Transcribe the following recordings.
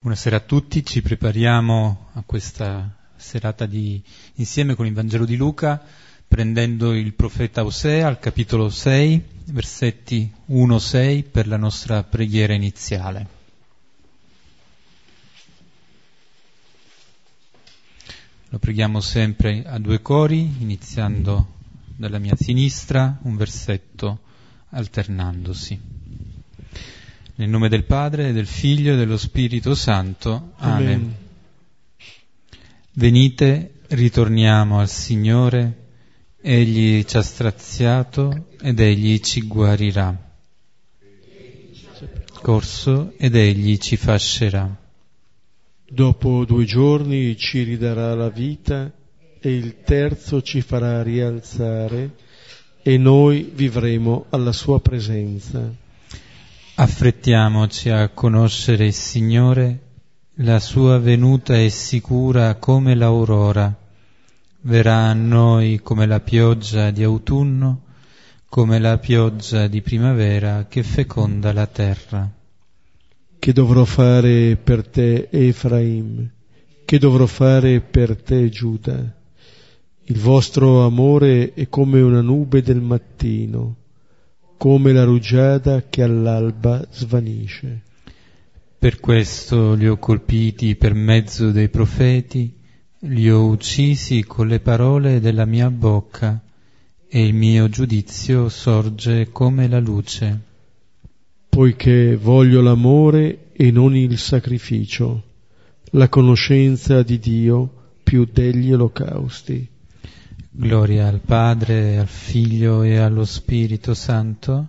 Buonasera a tutti, ci prepariamo a questa serata di, insieme con il Vangelo di Luca, prendendo il profeta Osea al capitolo 6, versetti 1-6 per la nostra preghiera iniziale. Lo preghiamo sempre a due cori, iniziando dalla mia sinistra, un versetto alternandosi. Nel nome del Padre, del Figlio e dello Spirito Santo. Amen. Amen. Venite, ritorniamo al Signore, Egli ci ha straziato ed Egli ci guarirà. Corso ed Egli ci fascerà. Dopo due giorni ci ridarà la vita e il terzo ci farà rialzare e noi vivremo alla sua presenza. Affrettiamoci a conoscere il Signore, la sua venuta è sicura come l'aurora, verrà a noi come la pioggia di autunno, come la pioggia di primavera che feconda la terra. Che dovrò fare per te, Efraim? Che dovrò fare per te, Giuda? Il vostro amore è come una nube del mattino come la rugiada che all'alba svanisce. Per questo li ho colpiti per mezzo dei profeti, li ho uccisi con le parole della mia bocca, e il mio giudizio sorge come la luce. Poiché voglio l'amore e non il sacrificio, la conoscenza di Dio più degli olocausti. Gloria al Padre, al Figlio e allo Spirito Santo.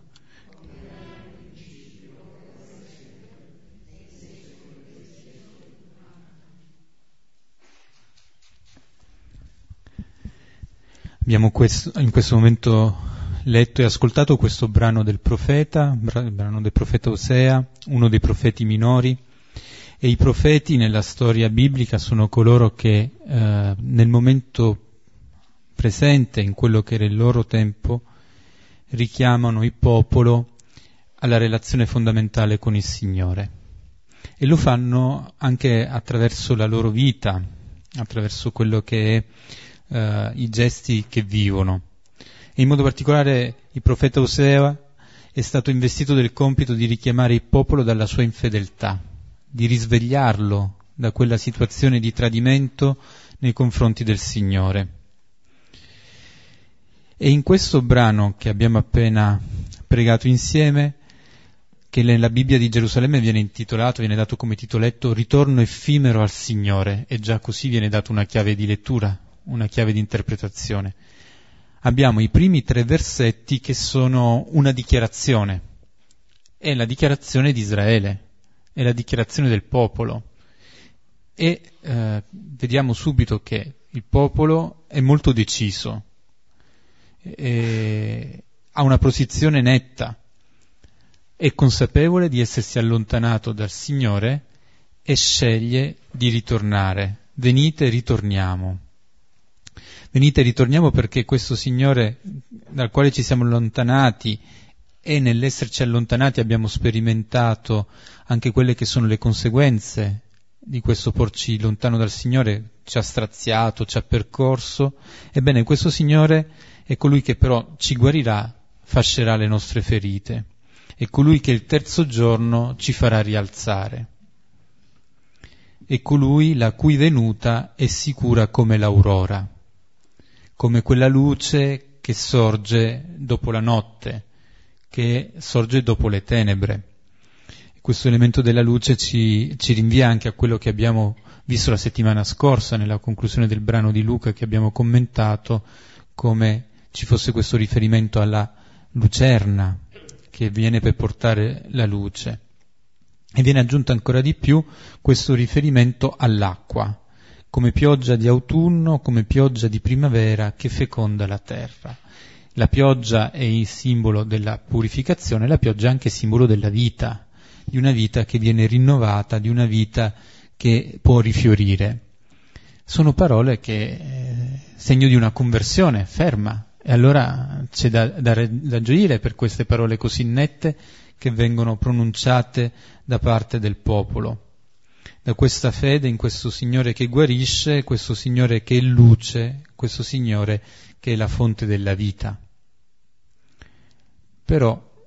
Abbiamo in questo momento letto e ascoltato questo brano del profeta, il brano del profeta Osea, uno dei profeti minori, e i profeti nella storia biblica sono coloro che eh, nel momento presente in quello che era il loro tempo, richiamano il popolo alla relazione fondamentale con il Signore. E lo fanno anche attraverso la loro vita, attraverso quello che è eh, i gesti che vivono. E in modo particolare il profeta Osea è stato investito del compito di richiamare il popolo dalla sua infedeltà, di risvegliarlo da quella situazione di tradimento nei confronti del Signore. E in questo brano che abbiamo appena pregato insieme, che nella Bibbia di Gerusalemme viene intitolato, viene dato come titoletto Ritorno effimero al Signore, e già così viene data una chiave di lettura, una chiave di interpretazione. Abbiamo i primi tre versetti che sono una dichiarazione, è la dichiarazione di Israele, è la dichiarazione del popolo. E eh, vediamo subito che il popolo è molto deciso, eh, ha una posizione netta, è consapevole di essersi allontanato dal Signore e sceglie di ritornare. Venite, ritorniamo. Venite, ritorniamo perché questo Signore dal quale ci siamo allontanati e nell'esserci allontanati abbiamo sperimentato anche quelle che sono le conseguenze di questo porci lontano dal Signore, ci ha straziato, ci ha percorso. Ebbene, questo Signore è colui che però ci guarirà, fascerà le nostre ferite, è colui che il terzo giorno ci farà rialzare, è colui la cui venuta è sicura come l'aurora, come quella luce che sorge dopo la notte, che sorge dopo le tenebre. Questo elemento della luce ci, ci rinvia anche a quello che abbiamo visto la settimana scorsa nella conclusione del brano di Luca che abbiamo commentato come ci fosse questo riferimento alla lucerna che viene per portare la luce. E viene aggiunto ancora di più questo riferimento all'acqua, come pioggia di autunno, come pioggia di primavera che feconda la terra. La pioggia è il simbolo della purificazione, la pioggia è anche simbolo della vita, di una vita che viene rinnovata, di una vita che può rifiorire. Sono parole che eh, segno di una conversione ferma, e allora c'è da, da, da gioire per queste parole così nette che vengono pronunciate da parte del popolo, da questa fede in questo Signore che guarisce, questo Signore che è luce, questo Signore che è la fonte della vita. Però,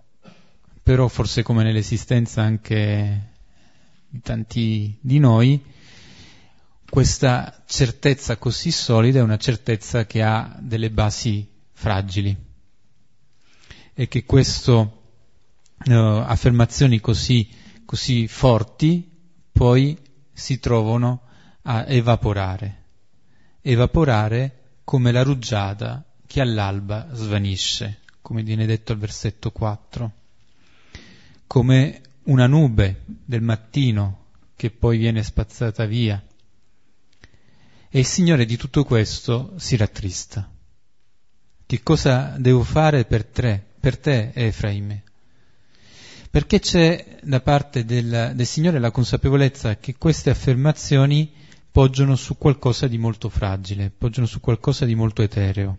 però forse come nell'esistenza anche di tanti di noi, questa certezza così solida è una certezza che ha delle basi fragili. E che queste uh, affermazioni così, così forti poi si trovano a evaporare, evaporare come la rugiada che all'alba svanisce, come viene detto al versetto 4, come una nube del mattino che poi viene spazzata via. E il Signore di tutto questo si rattrista. Che cosa devo fare per te, per te Efraime? Perché c'è da parte del, del Signore la consapevolezza che queste affermazioni poggiano su qualcosa di molto fragile, poggiano su qualcosa di molto etereo.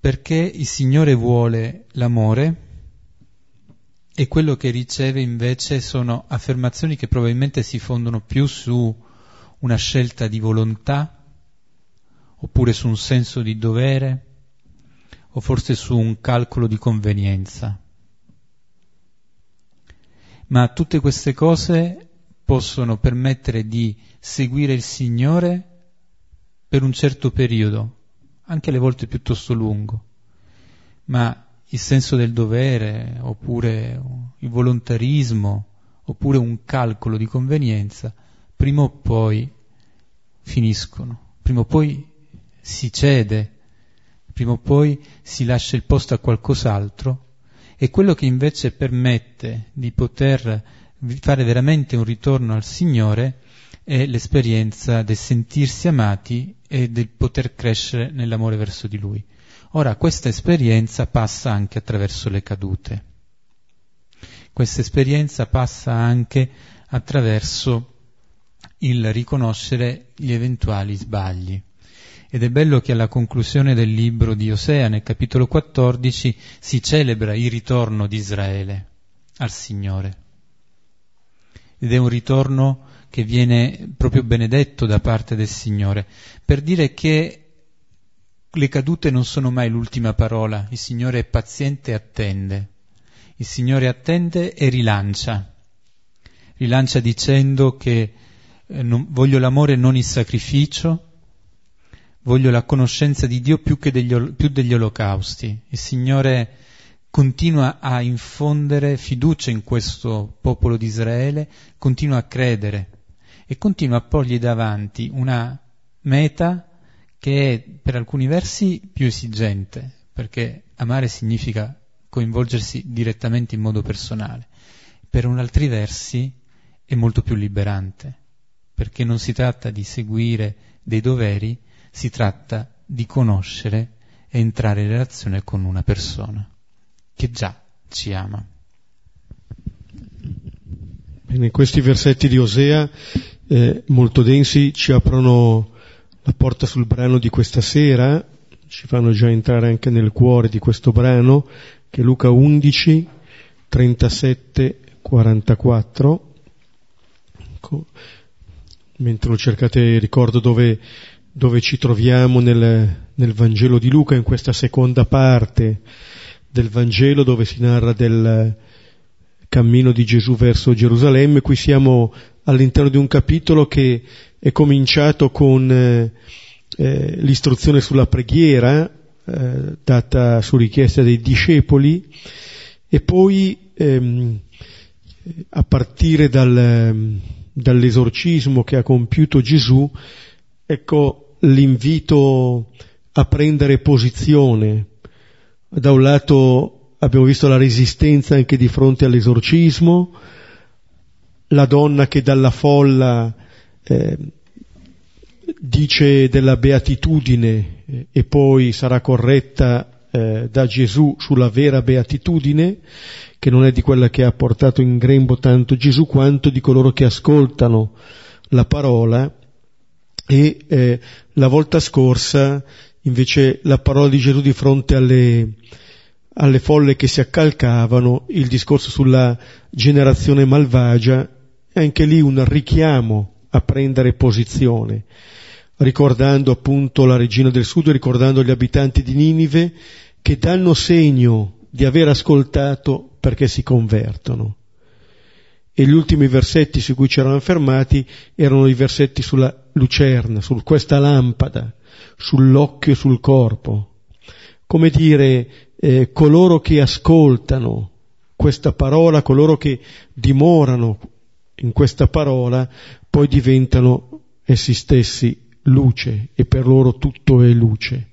Perché il Signore vuole l'amore e quello che riceve invece sono affermazioni che probabilmente si fondono più su una scelta di volontà, oppure su un senso di dovere, o forse su un calcolo di convenienza. Ma tutte queste cose possono permettere di seguire il Signore per un certo periodo, anche alle volte piuttosto lungo, ma il senso del dovere, oppure il volontarismo, oppure un calcolo di convenienza, prima o poi finiscono, prima o poi si cede, prima o poi si lascia il posto a qualcos'altro e quello che invece permette di poter fare veramente un ritorno al Signore è l'esperienza del sentirsi amati e del poter crescere nell'amore verso di Lui. Ora, questa esperienza passa anche attraverso le cadute. Questa esperienza passa anche attraverso il riconoscere gli eventuali sbagli. Ed è bello che alla conclusione del libro di Osea, nel capitolo 14, si celebra il ritorno di Israele al Signore. Ed è un ritorno che viene proprio benedetto da parte del Signore, per dire che le cadute non sono mai l'ultima parola, il Signore è paziente e attende. Il Signore attende e rilancia. Rilancia dicendo che eh, non, voglio l'amore non il sacrificio, voglio la conoscenza di Dio più, degli, più degli olocausti. Il Signore continua a infondere fiducia in questo popolo di Israele, continua a credere e continua a porgli davanti una meta che è per alcuni versi più esigente, perché amare significa coinvolgersi direttamente in modo personale, per un altri versi è molto più liberante perché non si tratta di seguire dei doveri, si tratta di conoscere e entrare in relazione con una persona che già ci ama. Bene, questi versetti di Osea eh, molto densi ci aprono la porta sul brano di questa sera, ci fanno già entrare anche nel cuore di questo brano, che è Luca 11, 37, 44. Ecco mentre lo cercate ricordo dove, dove ci troviamo nel, nel, Vangelo di Luca, in questa seconda parte del Vangelo dove si narra del cammino di Gesù verso Gerusalemme. Qui siamo all'interno di un capitolo che è cominciato con eh, eh l'istruzione sulla preghiera eh, data su richiesta dei discepoli e poi ehm, a partire dal dall'esorcismo che ha compiuto Gesù, ecco l'invito a prendere posizione. Da un lato abbiamo visto la resistenza anche di fronte all'esorcismo, la donna che dalla folla eh, dice della beatitudine eh, e poi sarà corretta eh, da Gesù sulla vera beatitudine, che non è di quella che ha portato in grembo tanto Gesù quanto di coloro che ascoltano la parola e eh, la volta scorsa invece la parola di Gesù di fronte alle, alle folle che si accalcavano, il discorso sulla generazione malvagia anche lì un richiamo a prendere posizione, ricordando appunto la regina del sud, ricordando gli abitanti di Ninive che danno segno di aver ascoltato perché si convertono. E gli ultimi versetti su cui ci eravamo fermati erano i versetti sulla lucerna, su questa lampada, sull'occhio e sul corpo. Come dire, eh, coloro che ascoltano questa parola, coloro che dimorano in questa parola, poi diventano essi stessi luce e per loro tutto è luce.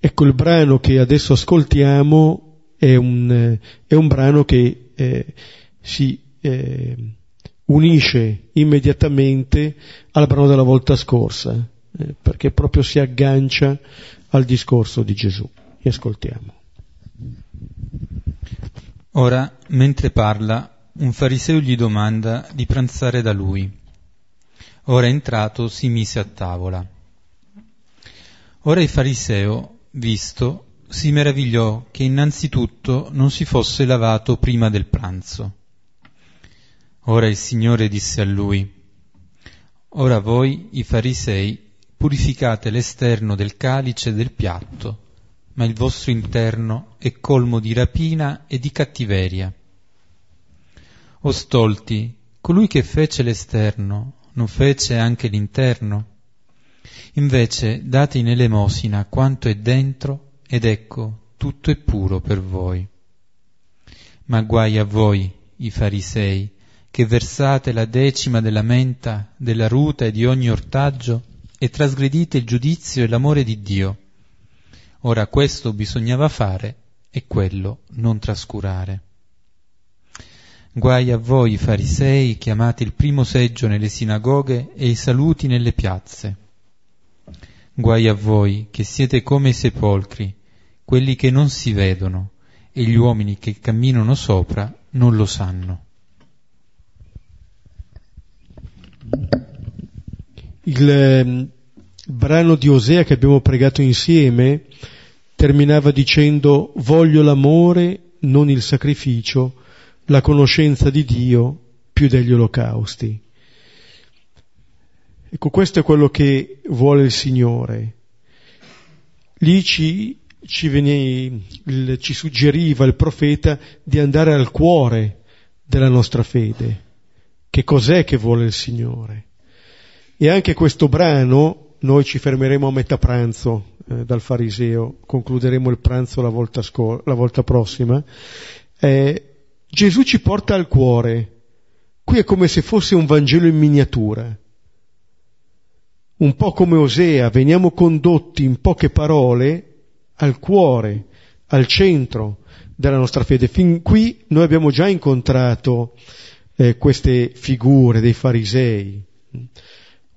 Ecco, il brano che adesso ascoltiamo è un, è un brano che eh, si eh, unisce immediatamente al brano della volta scorsa, eh, perché proprio si aggancia al discorso di Gesù. E ascoltiamo. Ora, mentre parla, un fariseo gli domanda di pranzare da lui. Ora entrato si mise a tavola. Ora il fariseo, visto, si meravigliò che innanzitutto non si fosse lavato prima del pranzo. Ora il Signore disse a lui, Ora voi, i farisei, purificate l'esterno del calice e del piatto, ma il vostro interno è colmo di rapina e di cattiveria. O stolti, colui che fece l'esterno non fece anche l'interno? Invece date in elemosina quanto è dentro ed ecco, tutto è puro per voi. Ma guai a voi, i farisei, che versate la decima della menta, della ruta e di ogni ortaggio e trasgredite il giudizio e l'amore di Dio. Ora questo bisognava fare e quello non trascurare. Guai a voi farisei che amate il primo seggio nelle sinagoghe e i saluti nelle piazze. Guai a voi che siete come i sepolcri, quelli che non si vedono, e gli uomini che camminano sopra non lo sanno. Il eh, brano di Osea che abbiamo pregato insieme terminava dicendo voglio l'amore, non il sacrificio, la conoscenza di Dio più degli olocausti. Ecco, questo è quello che vuole il Signore. Lì ci, ci, venne, il, ci suggeriva il profeta di andare al cuore della nostra fede. Che cos'è che vuole il Signore? E anche questo brano, noi ci fermeremo a metà pranzo eh, dal fariseo, concluderemo il pranzo la volta, scor- la volta prossima, eh, Gesù ci porta al cuore. Qui è come se fosse un Vangelo in miniatura. Un po' come Osea, veniamo condotti in poche parole al cuore, al centro della nostra fede. Fin qui noi abbiamo già incontrato eh, queste figure dei farisei.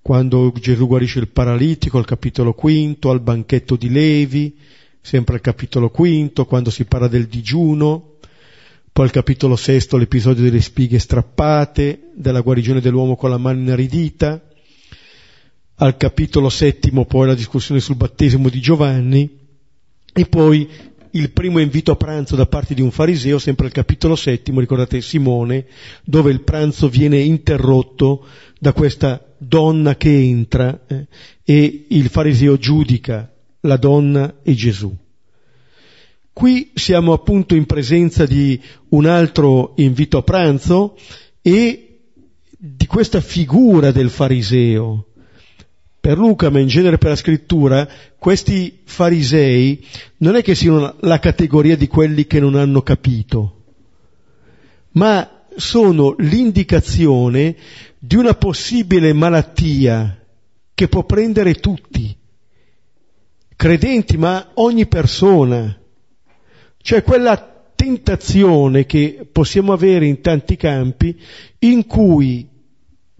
Quando Gesù guarisce il paralitico, al capitolo quinto, al banchetto di Levi, sempre al capitolo quinto, quando si parla del digiuno, poi al capitolo sesto l'episodio delle spighe strappate, della guarigione dell'uomo con la mano inaridita, al capitolo settimo poi la discussione sul battesimo di Giovanni e poi il primo invito a pranzo da parte di un fariseo, sempre al capitolo settimo, ricordate Simone, dove il pranzo viene interrotto da questa donna che entra eh, e il fariseo giudica la donna e Gesù. Qui siamo appunto in presenza di un altro invito a pranzo e di questa figura del fariseo. Per Luca, ma in genere per la scrittura, questi farisei non è che siano la categoria di quelli che non hanno capito, ma sono l'indicazione di una possibile malattia che può prendere tutti, credenti, ma ogni persona. Cioè quella tentazione che possiamo avere in tanti campi in cui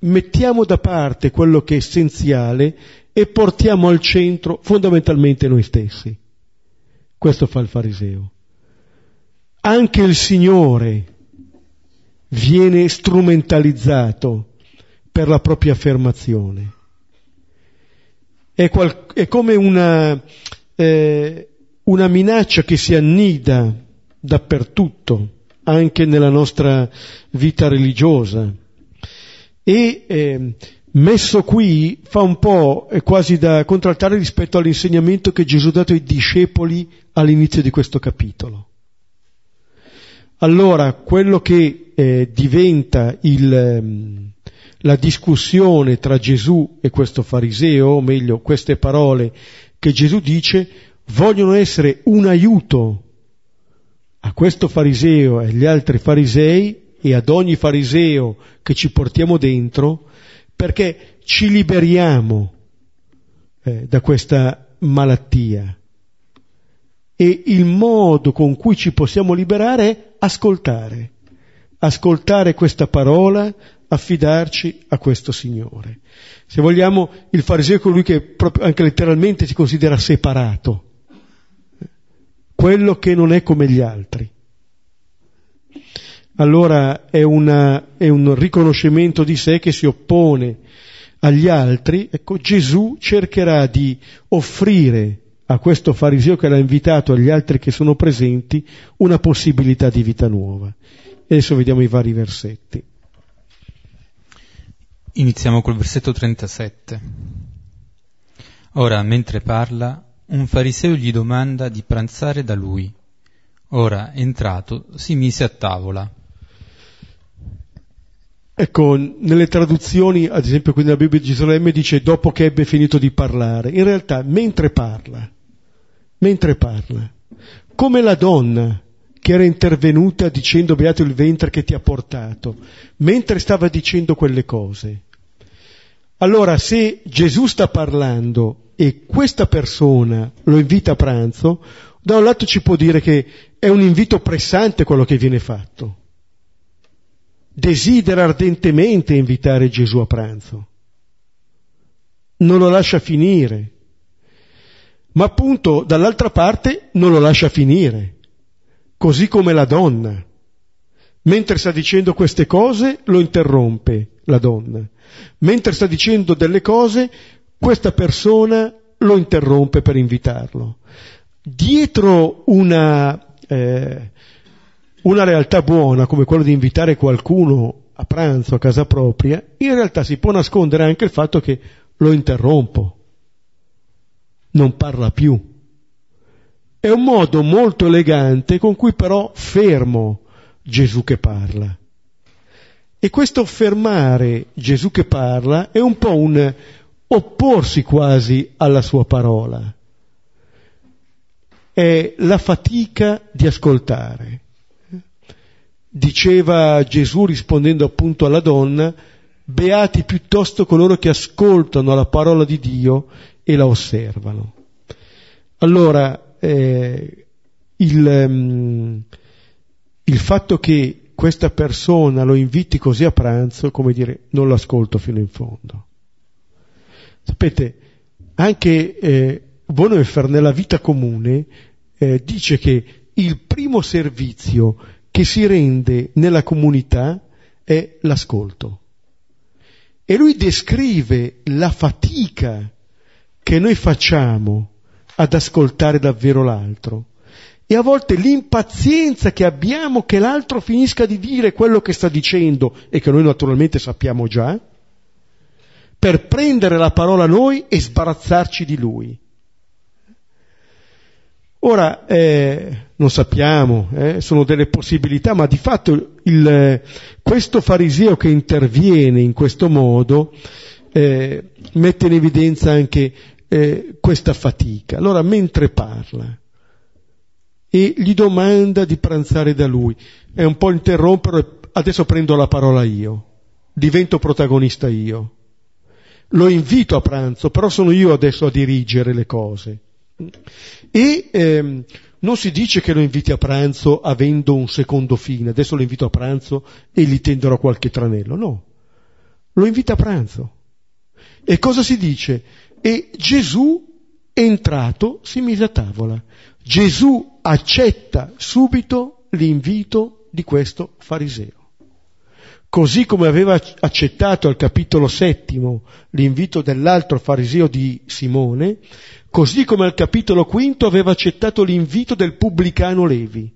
mettiamo da parte quello che è essenziale e portiamo al centro fondamentalmente noi stessi. Questo fa il fariseo. Anche il Signore viene strumentalizzato per la propria affermazione. È, qual- è come una, eh, una minaccia che si annida dappertutto, anche nella nostra vita religiosa. E eh, messo qui fa un po' è quasi da contraltare rispetto all'insegnamento che Gesù ha dato ai discepoli all'inizio di questo capitolo. Allora, quello che eh, diventa il, ehm, la discussione tra Gesù e questo fariseo, o meglio, queste parole che Gesù dice, vogliono essere un aiuto a questo fariseo e agli altri farisei e ad ogni fariseo che ci portiamo dentro perché ci liberiamo eh, da questa malattia. E il modo con cui ci possiamo liberare è ascoltare, ascoltare questa parola, affidarci a questo Signore. Se vogliamo, il fariseo è colui che proprio, anche letteralmente si considera separato, quello che non è come gli altri allora è, una, è un riconoscimento di sé che si oppone agli altri, ecco Gesù cercherà di offrire a questo fariseo che l'ha invitato agli altri che sono presenti una possibilità di vita nuova. Adesso vediamo i vari versetti. Iniziamo col versetto 37. Ora, mentre parla, un fariseo gli domanda di pranzare da lui. Ora, entrato, si mise a tavola. Ecco, nelle traduzioni, ad esempio qui nella Bibbia di Gerusalemme dice dopo che ebbe finito di parlare. In realtà, mentre parla, mentre parla, come la donna che era intervenuta dicendo beato il ventre che ti ha portato, mentre stava dicendo quelle cose. Allora, se Gesù sta parlando e questa persona lo invita a pranzo, da un lato ci può dire che è un invito pressante quello che viene fatto desidera ardentemente invitare Gesù a pranzo. Non lo lascia finire. Ma appunto dall'altra parte non lo lascia finire, così come la donna. Mentre sta dicendo queste cose lo interrompe la donna. Mentre sta dicendo delle cose, questa persona lo interrompe per invitarlo. Dietro una eh, una realtà buona come quella di invitare qualcuno a pranzo a casa propria, in realtà si può nascondere anche il fatto che lo interrompo, non parla più. È un modo molto elegante con cui però fermo Gesù che parla. E questo fermare Gesù che parla è un po' un opporsi quasi alla sua parola. È la fatica di ascoltare diceva Gesù rispondendo appunto alla donna, beati piuttosto coloro che ascoltano la parola di Dio e la osservano. Allora, eh, il, um, il fatto che questa persona lo inviti così a pranzo, come dire, non l'ascolto fino in fondo. Sapete, anche eh, Bonhoeffer nella vita comune eh, dice che il primo servizio che si rende nella comunità è l'ascolto. E lui descrive la fatica che noi facciamo ad ascoltare davvero l'altro e a volte l'impazienza che abbiamo che l'altro finisca di dire quello che sta dicendo e che noi naturalmente sappiamo già, per prendere la parola noi e sbarazzarci di lui. Ora, eh, non sappiamo, eh, sono delle possibilità, ma di fatto il, questo fariseo che interviene in questo modo eh, mette in evidenza anche eh, questa fatica. Allora, mentre parla e gli domanda di pranzare da lui, è un po' interrompere, adesso prendo la parola io, divento protagonista io. Lo invito a pranzo, però sono io adesso a dirigere le cose. E ehm, non si dice che lo inviti a pranzo avendo un secondo fine, adesso lo invito a pranzo e gli tenderò qualche tranello, no. Lo invita a pranzo. E cosa si dice? E Gesù, entrato, si mise a tavola. Gesù accetta subito l'invito di questo fariseo così come aveva accettato al capitolo settimo l'invito dell'altro fariseo di Simone, così come al capitolo quinto aveva accettato l'invito del pubblicano Levi.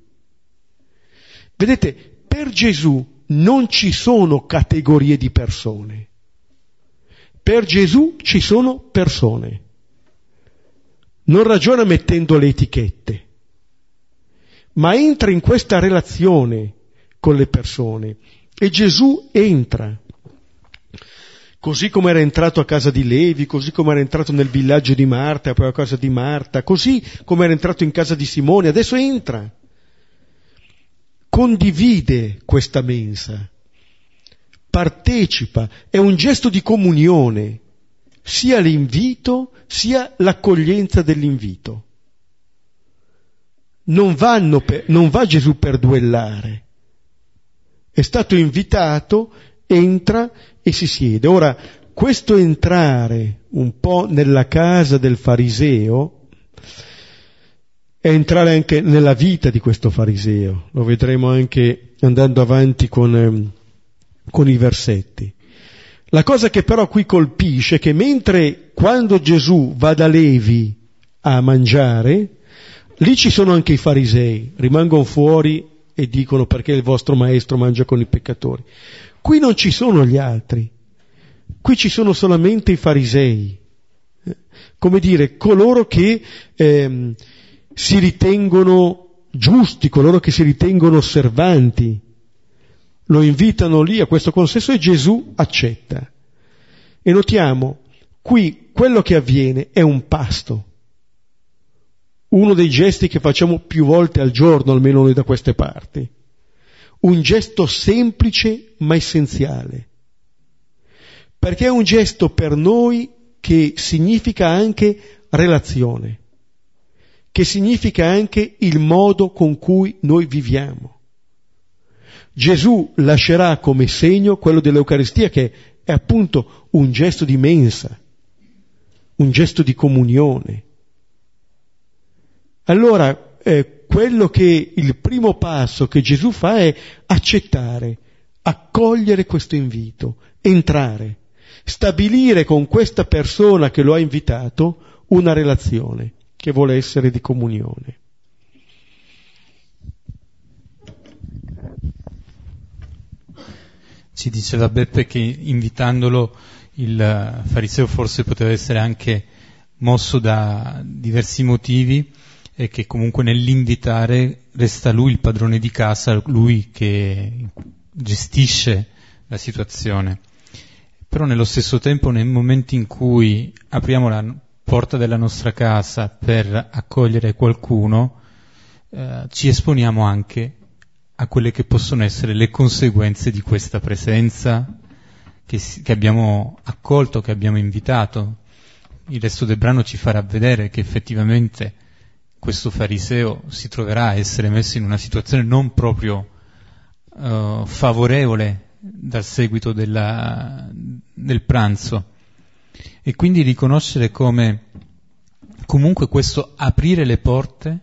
Vedete, per Gesù non ci sono categorie di persone. Per Gesù ci sono persone. Non ragiona mettendo le etichette, ma entra in questa relazione con le persone e Gesù entra. Così come era entrato a casa di Levi, così come era entrato nel villaggio di Marta, poi a casa di Marta, così come era entrato in casa di Simone, adesso entra. Condivide questa mensa, partecipa, è un gesto di comunione, sia l'invito sia l'accoglienza dell'invito. Non, per, non va Gesù per duellare, è stato invitato, entra e si siede. Ora, questo entrare un po' nella casa del fariseo è entrare anche nella vita di questo fariseo, lo vedremo anche andando avanti con, ehm, con i versetti. La cosa che però qui colpisce è che mentre quando Gesù va da Levi a mangiare, lì ci sono anche i farisei, rimangono fuori e dicono perché il vostro maestro mangia con i peccatori. Qui non ci sono gli altri, qui ci sono solamente i farisei, eh, come dire, coloro che ehm, si ritengono giusti, coloro che si ritengono osservanti. Lo invitano lì a questo consesso e Gesù accetta. E notiamo, qui quello che avviene è un pasto. Uno dei gesti che facciamo più volte al giorno, almeno noi da queste parti. Un gesto semplice ma essenziale. Perché è un gesto per noi che significa anche relazione che significa anche il modo con cui noi viviamo. Gesù lascerà come segno quello dell'Eucaristia che è appunto un gesto di mensa, un gesto di comunione. Allora, eh, quello che il primo passo che Gesù fa è accettare, accogliere questo invito, entrare, stabilire con questa persona che lo ha invitato una relazione che vuole essere di comunione. Ci diceva Beppe che invitandolo il fariseo forse poteva essere anche mosso da diversi motivi e che comunque nell'invitare resta lui il padrone di casa, lui che gestisce la situazione. Però nello stesso tempo nel momento in cui apriamo la porta della nostra casa per accogliere qualcuno, eh, ci esponiamo anche a quelle che possono essere le conseguenze di questa presenza che, che abbiamo accolto, che abbiamo invitato. Il resto del brano ci farà vedere che effettivamente questo fariseo si troverà a essere messo in una situazione non proprio uh, favorevole dal seguito della, del pranzo. E quindi riconoscere come comunque questo aprire le porte,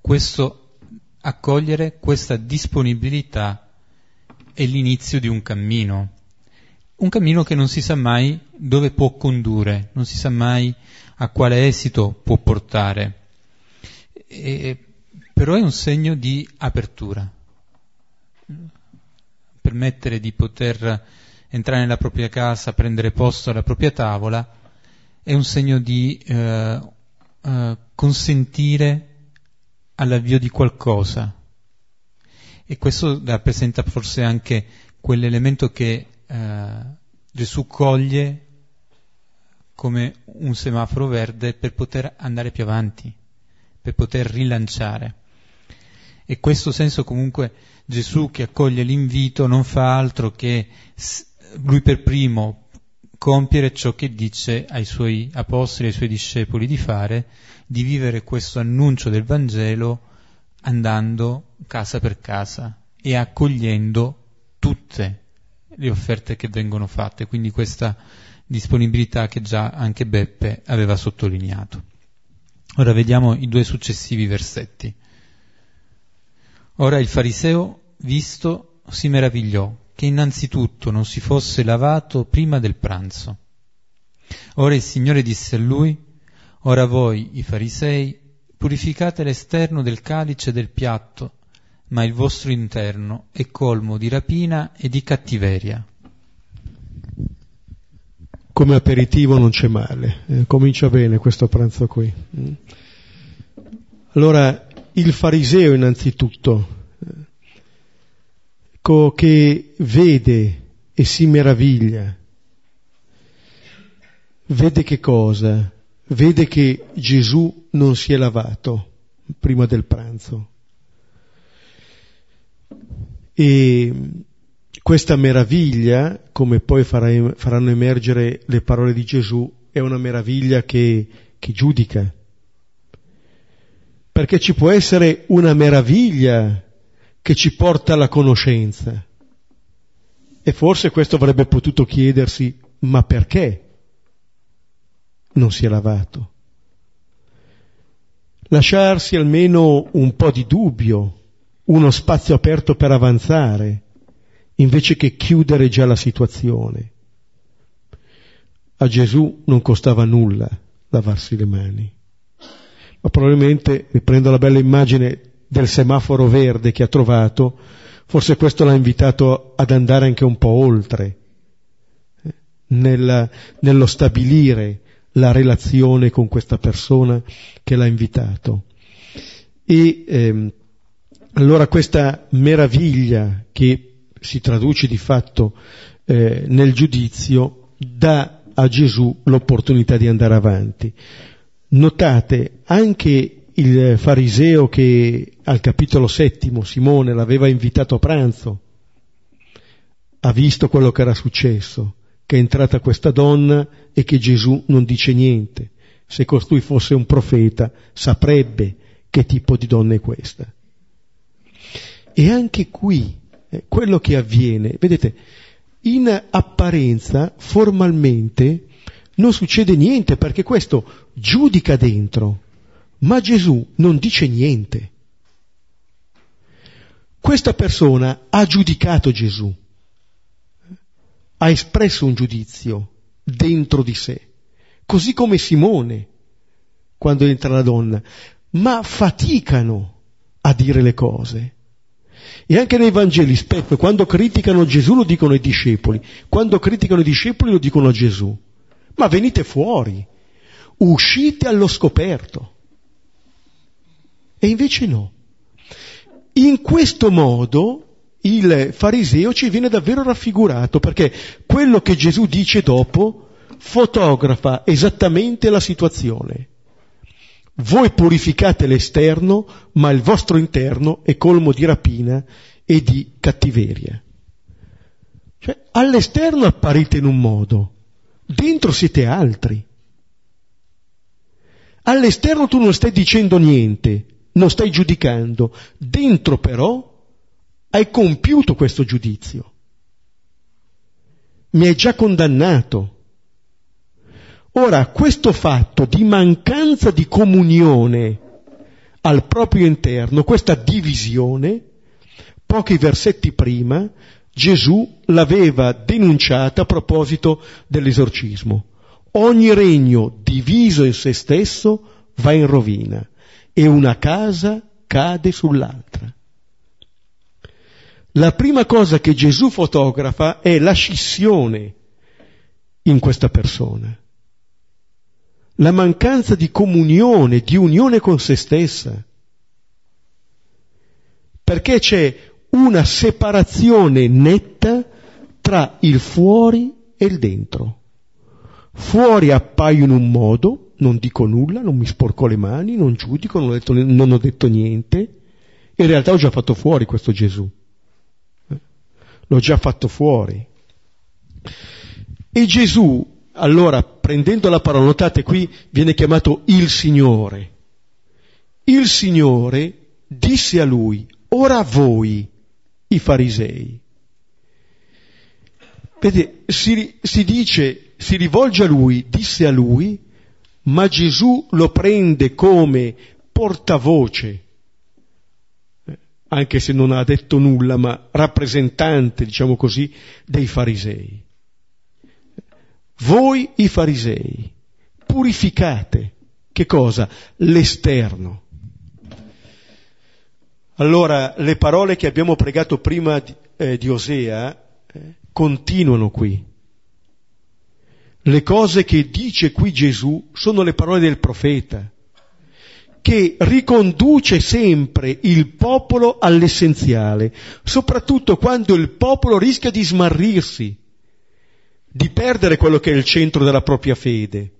questo accogliere questa disponibilità è l'inizio di un cammino, un cammino che non si sa mai dove può condurre, non si sa mai a quale esito può portare, e, però è un segno di apertura, permettere di poter entrare nella propria casa, prendere posto alla propria tavola, è un segno di eh, eh, consentire all'avvio di qualcosa. E questo rappresenta forse anche quell'elemento che eh, Gesù coglie come un semaforo verde per poter andare più avanti, per poter rilanciare. E questo senso comunque Gesù che accoglie l'invito non fa altro che lui per primo compiere ciò che dice ai suoi apostoli, ai suoi discepoli di fare, di vivere questo annuncio del Vangelo andando casa per casa e accogliendo tutte le offerte che vengono fatte, quindi questa disponibilità che già anche Beppe aveva sottolineato. Ora vediamo i due successivi versetti. Ora il fariseo, visto, si meravigliò che innanzitutto non si fosse lavato prima del pranzo. Ora il Signore disse a lui, Ora voi, i farisei, purificate l'esterno del calice e del piatto, ma il vostro interno è colmo di rapina e di cattiveria. Come aperitivo non c'è male, eh, comincia bene questo pranzo qui. Mm. Allora, il fariseo innanzitutto, ecco, che vede e si meraviglia, vede che cosa? Vede che Gesù non si è lavato prima del pranzo. E questa meraviglia, come poi faranno emergere le parole di Gesù, è una meraviglia che, che giudica. Perché ci può essere una meraviglia che ci porta alla conoscenza. E forse questo avrebbe potuto chiedersi, ma perché non si è lavato? Lasciarsi almeno un po' di dubbio, uno spazio aperto per avanzare, invece che chiudere già la situazione. A Gesù non costava nulla lavarsi le mani, ma probabilmente, riprendo la bella immagine del semaforo verde che ha trovato, forse questo l'ha invitato ad andare anche un po' oltre, eh, nel, nello stabilire la relazione con questa persona che l'ha invitato. E ehm, allora questa meraviglia che si traduce di fatto eh, nel giudizio dà a Gesù l'opportunità di andare avanti. Notate anche il fariseo che al capitolo settimo Simone l'aveva invitato a pranzo, ha visto quello che era successo, che è entrata questa donna e che Gesù non dice niente. Se costui fosse un profeta saprebbe che tipo di donna è questa. E anche qui, quello che avviene, vedete, in apparenza, formalmente, non succede niente perché questo giudica dentro, ma Gesù non dice niente. Questa persona ha giudicato Gesù, ha espresso un giudizio dentro di sé, così come Simone, quando entra la donna, ma faticano a dire le cose. E anche nei Vangeli spesso quando criticano Gesù lo dicono ai discepoli, quando criticano i discepoli lo dicono a Gesù. Ma venite fuori, uscite allo scoperto. E invece no. In questo modo il fariseo ci viene davvero raffigurato perché quello che Gesù dice dopo fotografa esattamente la situazione. Voi purificate l'esterno, ma il vostro interno è colmo di rapina e di cattiveria. Cioè, all'esterno apparite in un modo, dentro siete altri. All'esterno tu non stai dicendo niente, non stai giudicando, dentro però hai compiuto questo giudizio. Mi hai già condannato Ora, questo fatto di mancanza di comunione al proprio interno, questa divisione, pochi versetti prima, Gesù l'aveva denunciata a proposito dell'esorcismo. Ogni regno diviso in se stesso va in rovina e una casa cade sull'altra. La prima cosa che Gesù fotografa è la scissione in questa persona la mancanza di comunione, di unione con se stessa. Perché c'è una separazione netta tra il fuori e il dentro. Fuori appaio in un modo, non dico nulla, non mi sporco le mani, non giudico, non ho detto, non ho detto niente. In realtà ho già fatto fuori questo Gesù. L'ho già fatto fuori. E Gesù allora, prendendo la parola, notate qui viene chiamato il Signore. Il Signore disse a lui, ora voi, i farisei. Vede, si, si dice, si rivolge a lui, disse a lui, ma Gesù lo prende come portavoce, eh, anche se non ha detto nulla, ma rappresentante, diciamo così, dei farisei. Voi i farisei, purificate che cosa? L'esterno. Allora, le parole che abbiamo pregato prima di, eh, di Osea eh, continuano qui. Le cose che dice qui Gesù sono le parole del profeta, che riconduce sempre il popolo all'essenziale, soprattutto quando il popolo rischia di smarrirsi, di perdere quello che è il centro della propria fede.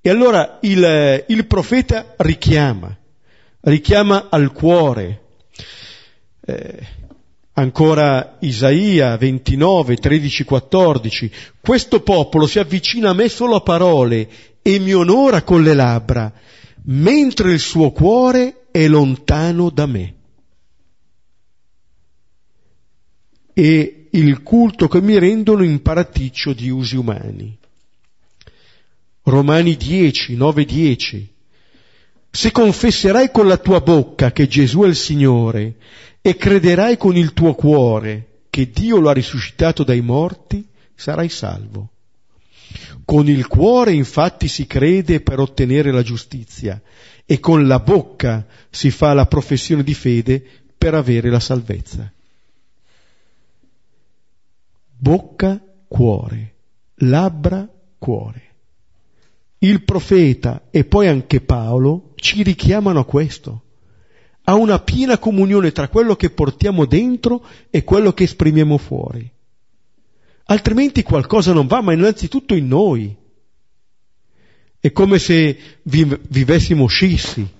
E allora il, il profeta richiama, richiama al cuore. Eh, ancora Isaia 29, 13, 14. Questo popolo si avvicina a me solo a parole e mi onora con le labbra, mentre il suo cuore è lontano da me. Il culto che mi rendono imparaticcio di usi umani. Romani 10, 9, 10. Se confesserai con la tua bocca che Gesù è il Signore e crederai con il tuo cuore che Dio lo ha risuscitato dai morti, sarai salvo. Con il cuore infatti si crede per ottenere la giustizia e con la bocca si fa la professione di fede per avere la salvezza. Bocca, cuore, labbra, cuore il profeta e poi anche Paolo ci richiamano a questo, a una piena comunione tra quello che portiamo dentro e quello che esprimiamo fuori. Altrimenti qualcosa non va, ma innanzitutto in noi. È come se vivessimo scissi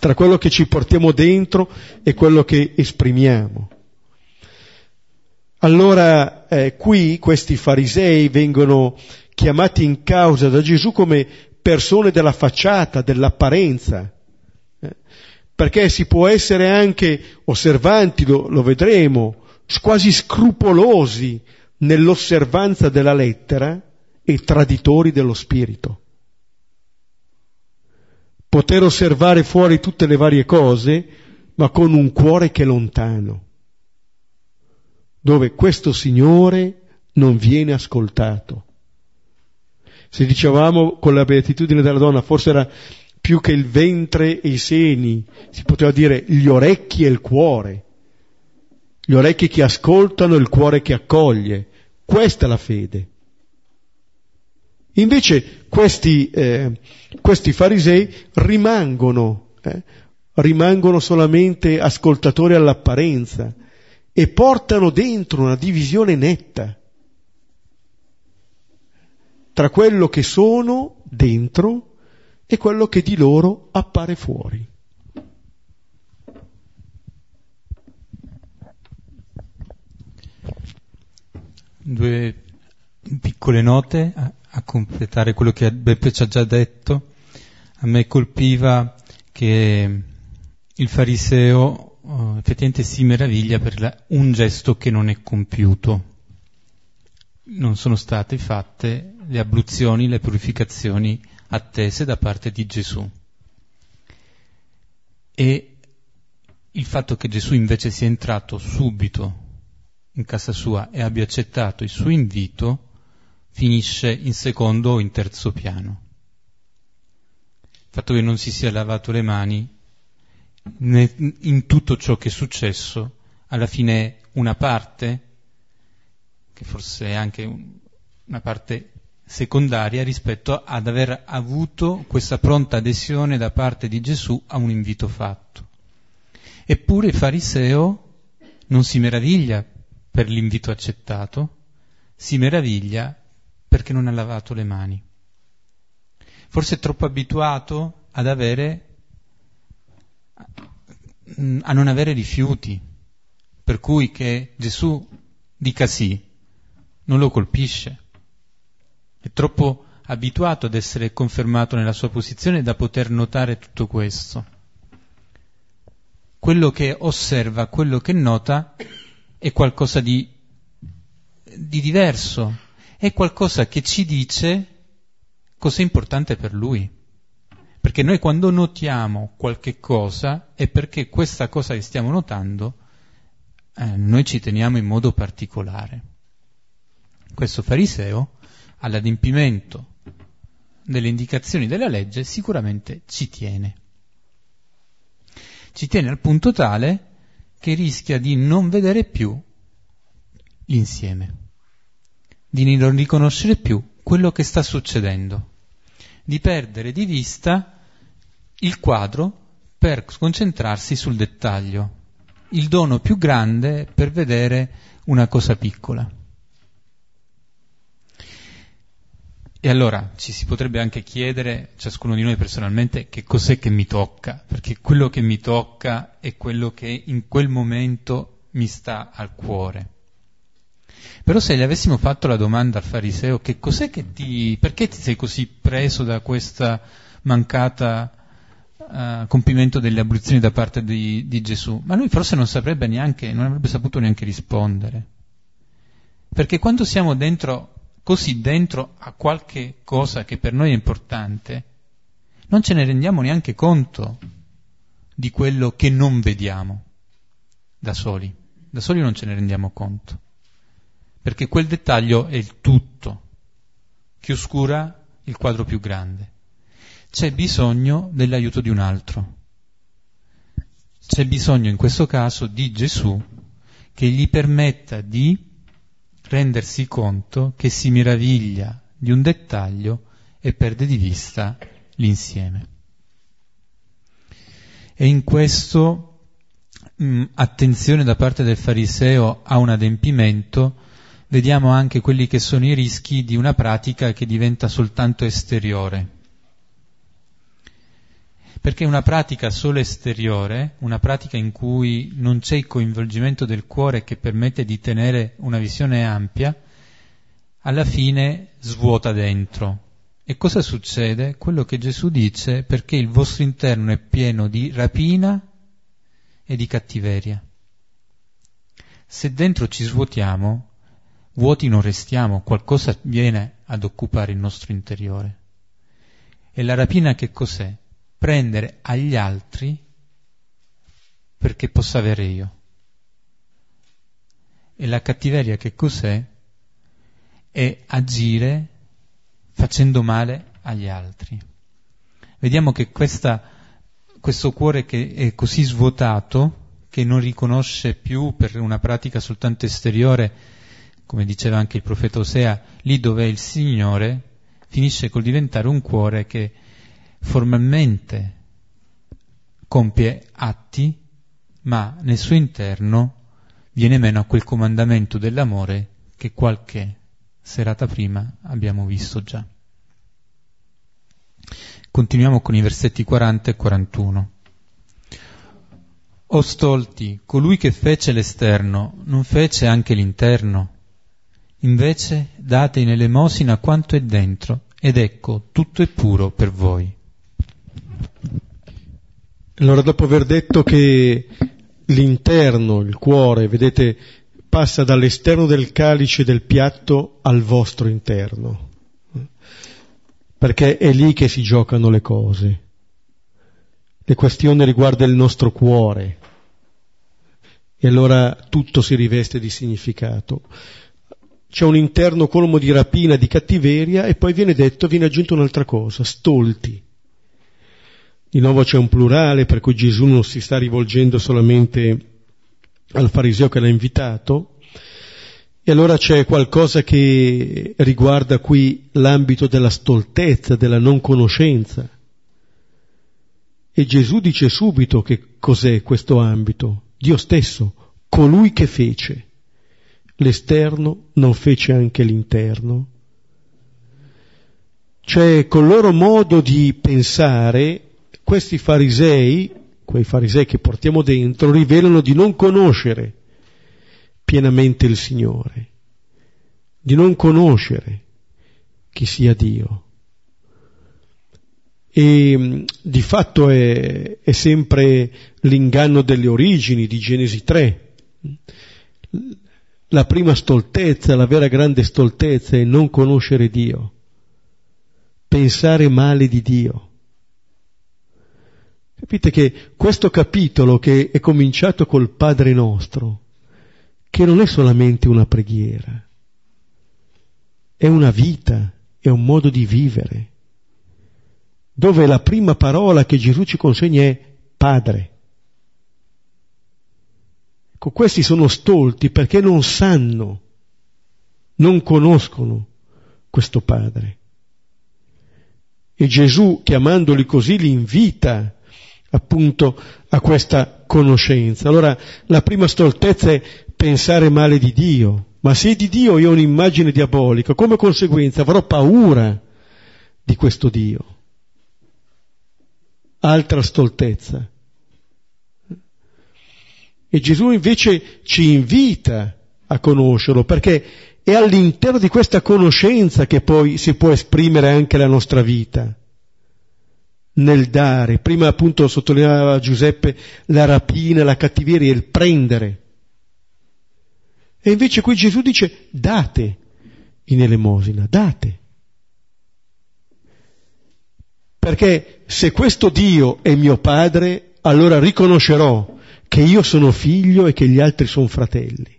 tra quello che ci portiamo dentro e quello che esprimiamo. Allora eh, qui questi farisei vengono chiamati in causa da Gesù come persone della facciata, dell'apparenza, eh? perché si può essere anche osservanti, lo, lo vedremo, quasi scrupolosi nell'osservanza della lettera e traditori dello spirito. Poter osservare fuori tutte le varie cose, ma con un cuore che è lontano, dove questo Signore non viene ascoltato. Se dicevamo con la beatitudine della donna, forse era più che il ventre e i seni, si poteva dire gli orecchi e il cuore. Gli orecchi che ascoltano e il cuore che accoglie. Questa è la fede. Invece questi, eh, questi farisei rimangono, eh, rimangono solamente ascoltatori all'apparenza e portano dentro una divisione netta tra quello che sono dentro e quello che di loro appare fuori. Due piccole note a, a completare quello che Beppe ci ha già detto. A me colpiva che il fariseo uh, effettivamente si meraviglia per la, un gesto che non è compiuto. Non sono state fatte le abluzioni, le purificazioni attese da parte di Gesù. E il fatto che Gesù invece sia entrato subito in casa sua e abbia accettato il suo invito finisce in secondo o in terzo piano. Il fatto che non si sia lavato le mani in tutto ciò che è successo, alla fine una parte, che forse è anche una parte secondaria rispetto ad aver avuto questa pronta adesione da parte di Gesù a un invito fatto. Eppure il fariseo non si meraviglia per l'invito accettato, si meraviglia perché non ha lavato le mani. Forse è troppo abituato ad avere, a non avere rifiuti, per cui che Gesù dica sì, non lo colpisce è troppo abituato ad essere confermato nella sua posizione da poter notare tutto questo. Quello che osserva, quello che nota è qualcosa di, di diverso, è qualcosa che ci dice cosa è importante per lui. Perché noi quando notiamo qualche cosa è perché questa cosa che stiamo notando eh, noi ci teniamo in modo particolare. Questo fariseo all'adempimento delle indicazioni della legge sicuramente ci tiene. ci tiene al punto tale che rischia di non vedere più l'insieme, di non riconoscere più quello che sta succedendo, di perdere di vista il quadro per concentrarsi sul dettaglio, il dono più grande per vedere una cosa piccola. E allora ci si potrebbe anche chiedere, ciascuno di noi personalmente, che cos'è che mi tocca, perché quello che mi tocca è quello che in quel momento mi sta al cuore. Però se gli avessimo fatto la domanda al fariseo che cos'è che ti, perché ti sei così preso da questa mancata uh, compimento delle abolizioni da parte di, di Gesù, ma lui forse non saprebbe neanche, non avrebbe saputo neanche rispondere. Perché quando siamo dentro così dentro a qualche cosa che per noi è importante, non ce ne rendiamo neanche conto di quello che non vediamo da soli. Da soli non ce ne rendiamo conto. Perché quel dettaglio è il tutto che oscura il quadro più grande. C'è bisogno dell'aiuto di un altro. C'è bisogno in questo caso di Gesù che gli permetta di rendersi conto che si meraviglia di un dettaglio e perde di vista l'insieme. E in questo mh, attenzione da parte del fariseo a un adempimento, vediamo anche quelli che sono i rischi di una pratica che diventa soltanto esteriore perché una pratica solo esteriore, una pratica in cui non c'è il coinvolgimento del cuore che permette di tenere una visione ampia, alla fine svuota dentro. E cosa succede? Quello che Gesù dice, perché il vostro interno è pieno di rapina e di cattiveria. Se dentro ci svuotiamo, vuoti non restiamo, qualcosa viene ad occupare il nostro interiore. E la rapina che cos'è? Prendere agli altri perché possa avere io. E la cattiveria che cos'è? È agire facendo male agli altri. Vediamo che questa, questo cuore che è così svuotato, che non riconosce più per una pratica soltanto esteriore, come diceva anche il profeta Osea, lì dove è il Signore, finisce col diventare un cuore che formalmente compie atti, ma nel suo interno viene meno a quel comandamento dell'amore che qualche serata prima abbiamo visto già. Continuiamo con i versetti 40 e 41. O stolti, colui che fece l'esterno non fece anche l'interno? Invece date in elemosina quanto è dentro, ed ecco, tutto è puro per voi. Allora, dopo aver detto che l'interno, il cuore, vedete, passa dall'esterno del calice del piatto al vostro interno, perché è lì che si giocano le cose. Le questioni riguardano il nostro cuore e allora tutto si riveste di significato. C'è un interno colmo di rapina, di cattiveria e poi viene detto, viene aggiunto un'altra cosa, stolti. Di nuovo c'è un plurale per cui Gesù non si sta rivolgendo solamente al fariseo che l'ha invitato, e allora c'è qualcosa che riguarda qui l'ambito della stoltezza, della non conoscenza. E Gesù dice subito che cos'è questo ambito. Dio stesso, colui che fece. L'esterno non fece anche l'interno. Cioè, col loro modo di pensare, questi farisei, quei farisei che portiamo dentro, rivelano di non conoscere pienamente il Signore, di non conoscere chi sia Dio. E mm, di fatto è, è sempre l'inganno delle origini di Genesi 3. La prima stoltezza, la vera grande stoltezza è non conoscere Dio, pensare male di Dio. Capite che questo capitolo che è cominciato col Padre nostro, che non è solamente una preghiera, è una vita, è un modo di vivere, dove la prima parola che Gesù ci consegna è Padre. Ecco, questi sono stolti perché non sanno, non conoscono questo Padre. E Gesù, chiamandoli così, li invita appunto a questa conoscenza. Allora, la prima stoltezza è pensare male di Dio, ma se di Dio io ho un'immagine diabolica, come conseguenza avrò paura di questo Dio. Altra stoltezza. E Gesù invece ci invita a conoscerlo, perché è all'interno di questa conoscenza che poi si può esprimere anche la nostra vita. Nel dare, prima appunto sottolineava Giuseppe la rapina, la cattiveria, il prendere. E invece qui Gesù dice date in elemosina, date. Perché se questo Dio è mio padre, allora riconoscerò che io sono figlio e che gli altri sono fratelli.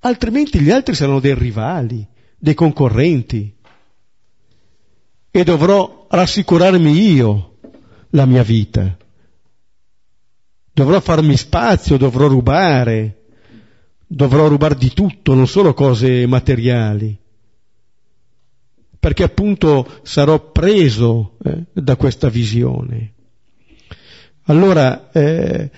Altrimenti gli altri saranno dei rivali, dei concorrenti. E dovrò rassicurarmi io la mia vita. Dovrò farmi spazio, dovrò rubare, dovrò rubare di tutto, non solo cose materiali. Perché appunto sarò preso eh, da questa visione. Allora, eh,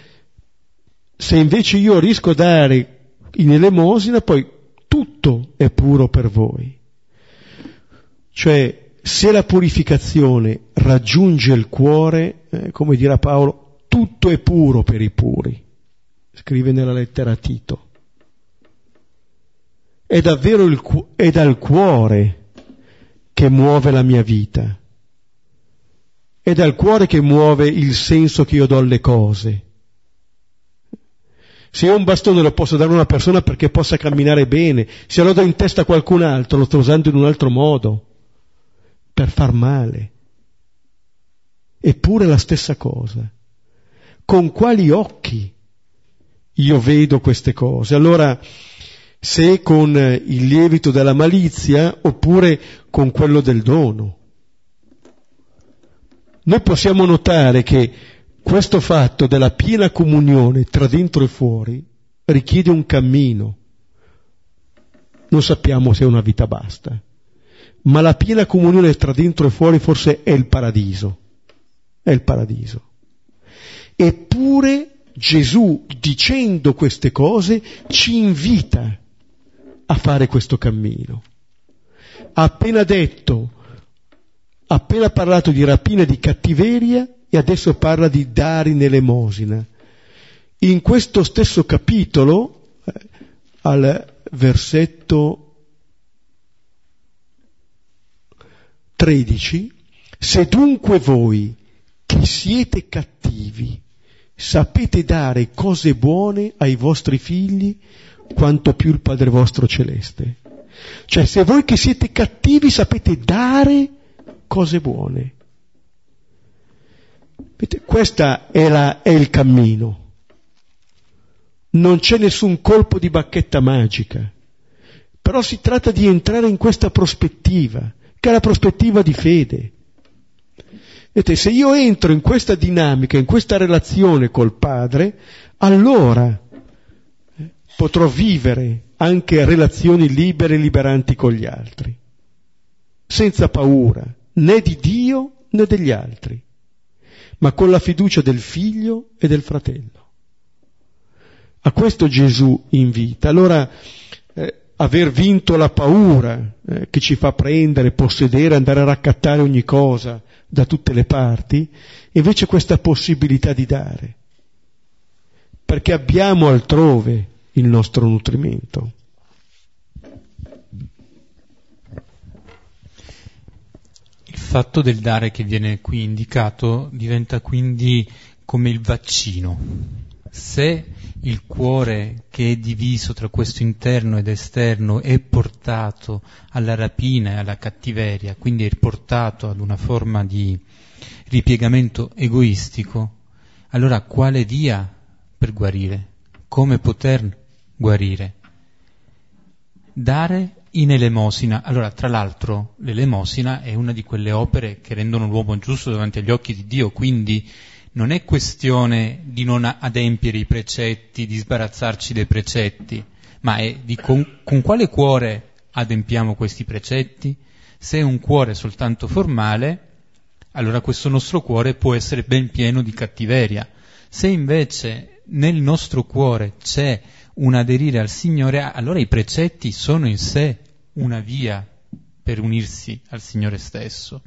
se invece io riesco a dare in elemosina, poi tutto è puro per voi. Cioè, se la purificazione raggiunge il cuore, eh, come dirà Paolo, tutto è puro per i puri. Scrive nella lettera a Tito. È davvero il, è dal cuore che muove la mia vita è dal cuore che muove il senso che io do alle cose. Se io un bastone lo posso dare a una persona perché possa camminare bene, se lo do in testa a qualcun altro lo sto usando in un altro modo, per far male. Eppure la stessa cosa. Con quali occhi io vedo queste cose? Allora, se con il lievito della malizia oppure con quello del dono noi possiamo notare che questo fatto della piena comunione tra dentro e fuori richiede un cammino. Non sappiamo se una vita basta, ma la piena comunione tra dentro e fuori forse è il paradiso. È il paradiso. Eppure Gesù, dicendo queste cose, ci invita a fare questo cammino. Ha appena detto ha appena parlato di rapina e di cattiveria e adesso parla di dare in elemosina. In questo stesso capitolo, eh, al versetto 13, se dunque voi che siete cattivi sapete dare cose buone ai vostri figli, quanto più il Padre vostro celeste. Cioè, se voi che siete cattivi sapete dare cose buone. Questo è, è il cammino. Non c'è nessun colpo di bacchetta magica, però si tratta di entrare in questa prospettiva, che è la prospettiva di fede. Vedete, se io entro in questa dinamica, in questa relazione col Padre, allora eh, potrò vivere anche relazioni libere e liberanti con gli altri, senza paura, né di Dio né degli altri, ma con la fiducia del figlio e del fratello. A questo Gesù invita. Allora, eh, aver vinto la paura eh, che ci fa prendere, possedere, andare a raccattare ogni cosa da tutte le parti, invece questa possibilità di dare. Perché abbiamo altrove il nostro nutrimento. fatto del dare che viene qui indicato diventa quindi come il vaccino. Se il cuore che è diviso tra questo interno ed esterno è portato alla rapina e alla cattiveria, quindi è portato ad una forma di ripiegamento egoistico, allora quale via per guarire? Come poter guarire? Dare in elemosina. Allora, tra l'altro, l'elemosina è una di quelle opere che rendono l'uomo giusto davanti agli occhi di Dio, quindi non è questione di non adempiere i precetti, di sbarazzarci dei precetti, ma è di con, con quale cuore adempiamo questi precetti? Se è un cuore soltanto formale, allora questo nostro cuore può essere ben pieno di cattiveria. Se invece nel nostro cuore c'è un aderire al Signore, allora i precetti sono in sé una via per unirsi al Signore stesso.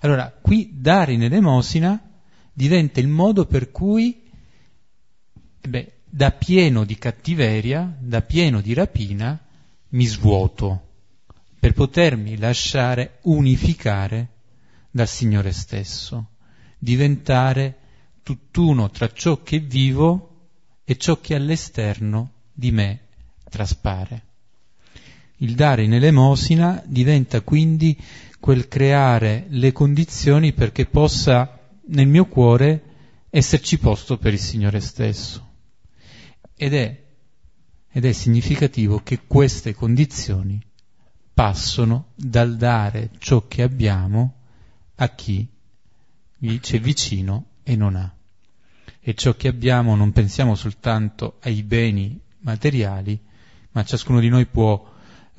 Allora, qui dare in elemosina diventa il modo per cui, beh, da pieno di cattiveria, da pieno di rapina, mi svuoto per potermi lasciare unificare dal Signore stesso, diventare tutt'uno tra ciò che vivo e ciò che all'esterno di me traspare. Il dare in elemosina diventa quindi quel creare le condizioni perché possa nel mio cuore esserci posto per il Signore stesso. Ed è, ed è significativo che queste condizioni passano dal dare ciò che abbiamo a chi c'è vicino e non ha. E ciò che abbiamo non pensiamo soltanto ai beni materiali, ma ciascuno di noi può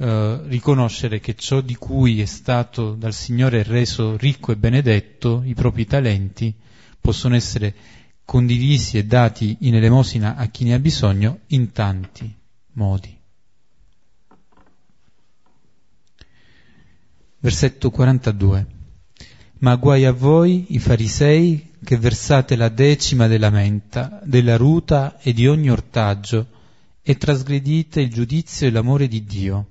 eh, riconoscere che ciò di cui è stato dal Signore reso ricco e benedetto, i propri talenti, possono essere condivisi e dati in elemosina a chi ne ha bisogno in tanti modi. Versetto 42. Ma guai a voi, i farisei, che versate la decima della menta, della ruta e di ogni ortaggio, e trasgredite il giudizio e l'amore di Dio.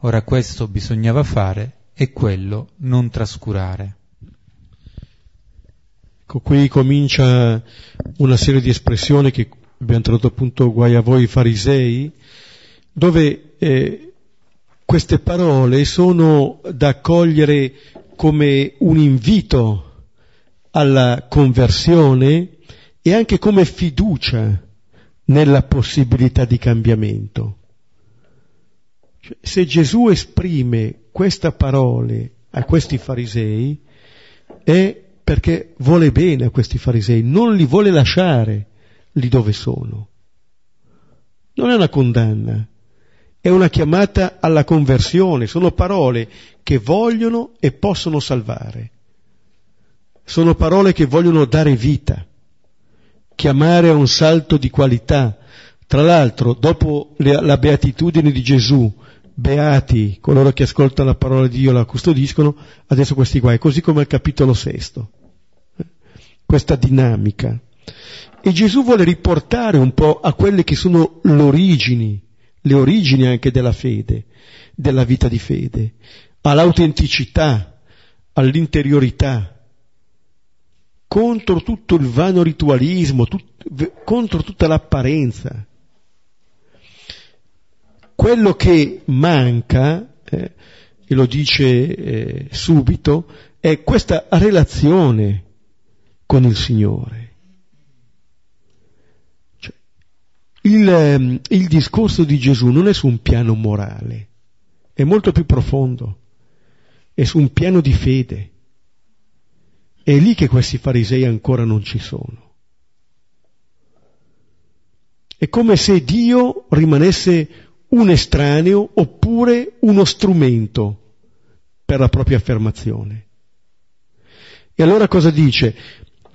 Ora questo bisognava fare e quello non trascurare. Ecco, qui comincia una serie di espressioni che abbiamo tradotto appunto guai a voi farisei, dove eh, queste parole sono da accogliere come un invito alla conversione e anche come fiducia nella possibilità di cambiamento. Cioè, se Gesù esprime queste parole a questi farisei è perché vuole bene a questi farisei, non li vuole lasciare lì dove sono. Non è una condanna, è una chiamata alla conversione, sono parole che vogliono e possono salvare. Sono parole che vogliono dare vita, chiamare a un salto di qualità. Tra l'altro, dopo la beatitudine di Gesù, beati coloro che ascoltano la parola di Dio e la custodiscono, adesso questi guai, così come al capitolo sesto. Questa dinamica. E Gesù vuole riportare un po' a quelle che sono le origini, le origini anche della fede, della vita di fede, all'autenticità, all'interiorità, contro tutto il vano ritualismo, tut, contro tutta l'apparenza quello che manca, eh, e lo dice eh, subito, è questa relazione con il Signore. Cioè, il, ehm, il discorso di Gesù non è su un piano morale, è molto più profondo, è su un piano di fede. È lì che questi farisei ancora non ci sono. È come se Dio rimanesse un estraneo oppure uno strumento per la propria affermazione. E allora cosa dice?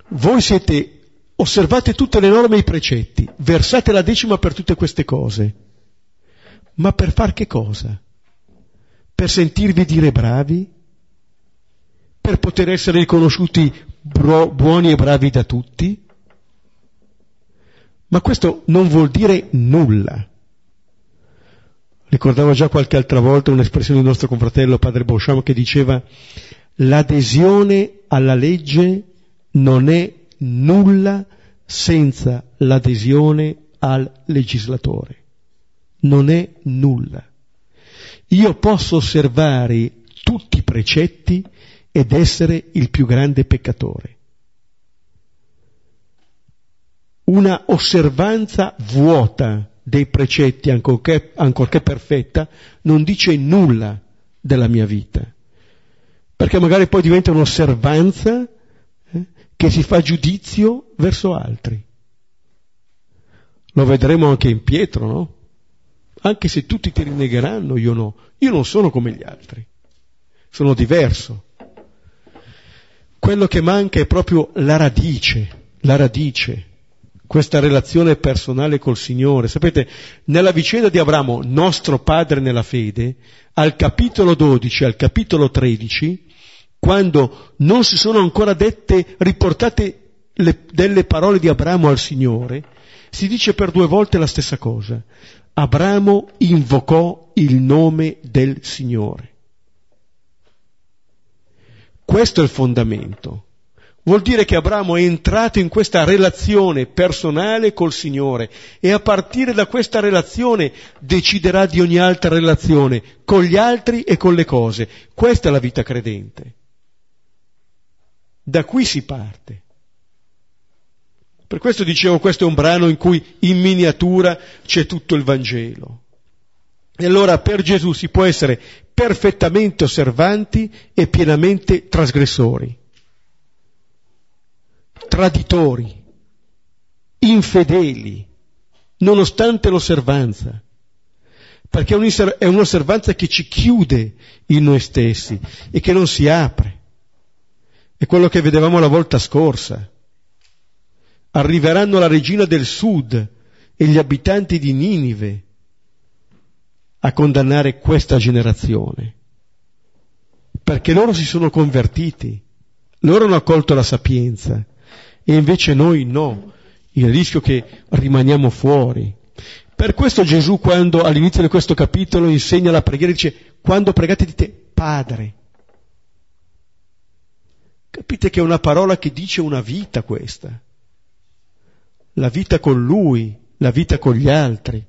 Voi siete, osservate tutte le norme e i precetti, versate la decima per tutte queste cose, ma per far che cosa? Per sentirvi dire bravi? Per poter essere riconosciuti buoni e bravi da tutti? Ma questo non vuol dire nulla. Ricordavo già qualche altra volta un'espressione del nostro confratello padre Beauchamp che diceva l'adesione alla legge non è nulla senza l'adesione al legislatore. Non è nulla. Io posso osservare tutti i precetti ed essere il più grande peccatore. Una osservanza vuota dei precetti, ancorché, ancorché perfetta, non dice nulla della mia vita. Perché magari poi diventa un'osservanza eh, che si fa giudizio verso altri. Lo vedremo anche in Pietro, no? Anche se tutti ti rinnegheranno, io no. Io non sono come gli altri. Sono diverso. Quello che manca è proprio la radice, la radice, questa relazione personale col Signore. Sapete, nella vicenda di Abramo, nostro padre nella fede, al capitolo 12, al capitolo 13, quando non si sono ancora dette, riportate le, delle parole di Abramo al Signore, si dice per due volte la stessa cosa. Abramo invocò il nome del Signore. Questo è il fondamento. Vuol dire che Abramo è entrato in questa relazione personale col Signore e a partire da questa relazione deciderà di ogni altra relazione con gli altri e con le cose. Questa è la vita credente. Da qui si parte. Per questo dicevo, questo è un brano in cui in miniatura c'è tutto il Vangelo. E allora per Gesù si può essere perfettamente osservanti e pienamente trasgressori, traditori, infedeli, nonostante l'osservanza, perché è un'osservanza che ci chiude in noi stessi e che non si apre. È quello che vedevamo la volta scorsa. Arriveranno la regina del sud e gli abitanti di Ninive a condannare questa generazione, perché loro si sono convertiti, loro hanno accolto la sapienza e invece noi no, il rischio che rimaniamo fuori. Per questo Gesù quando all'inizio di questo capitolo insegna la preghiera dice quando pregate dite Padre. Capite che è una parola che dice una vita questa la vita con lui, la vita con gli altri.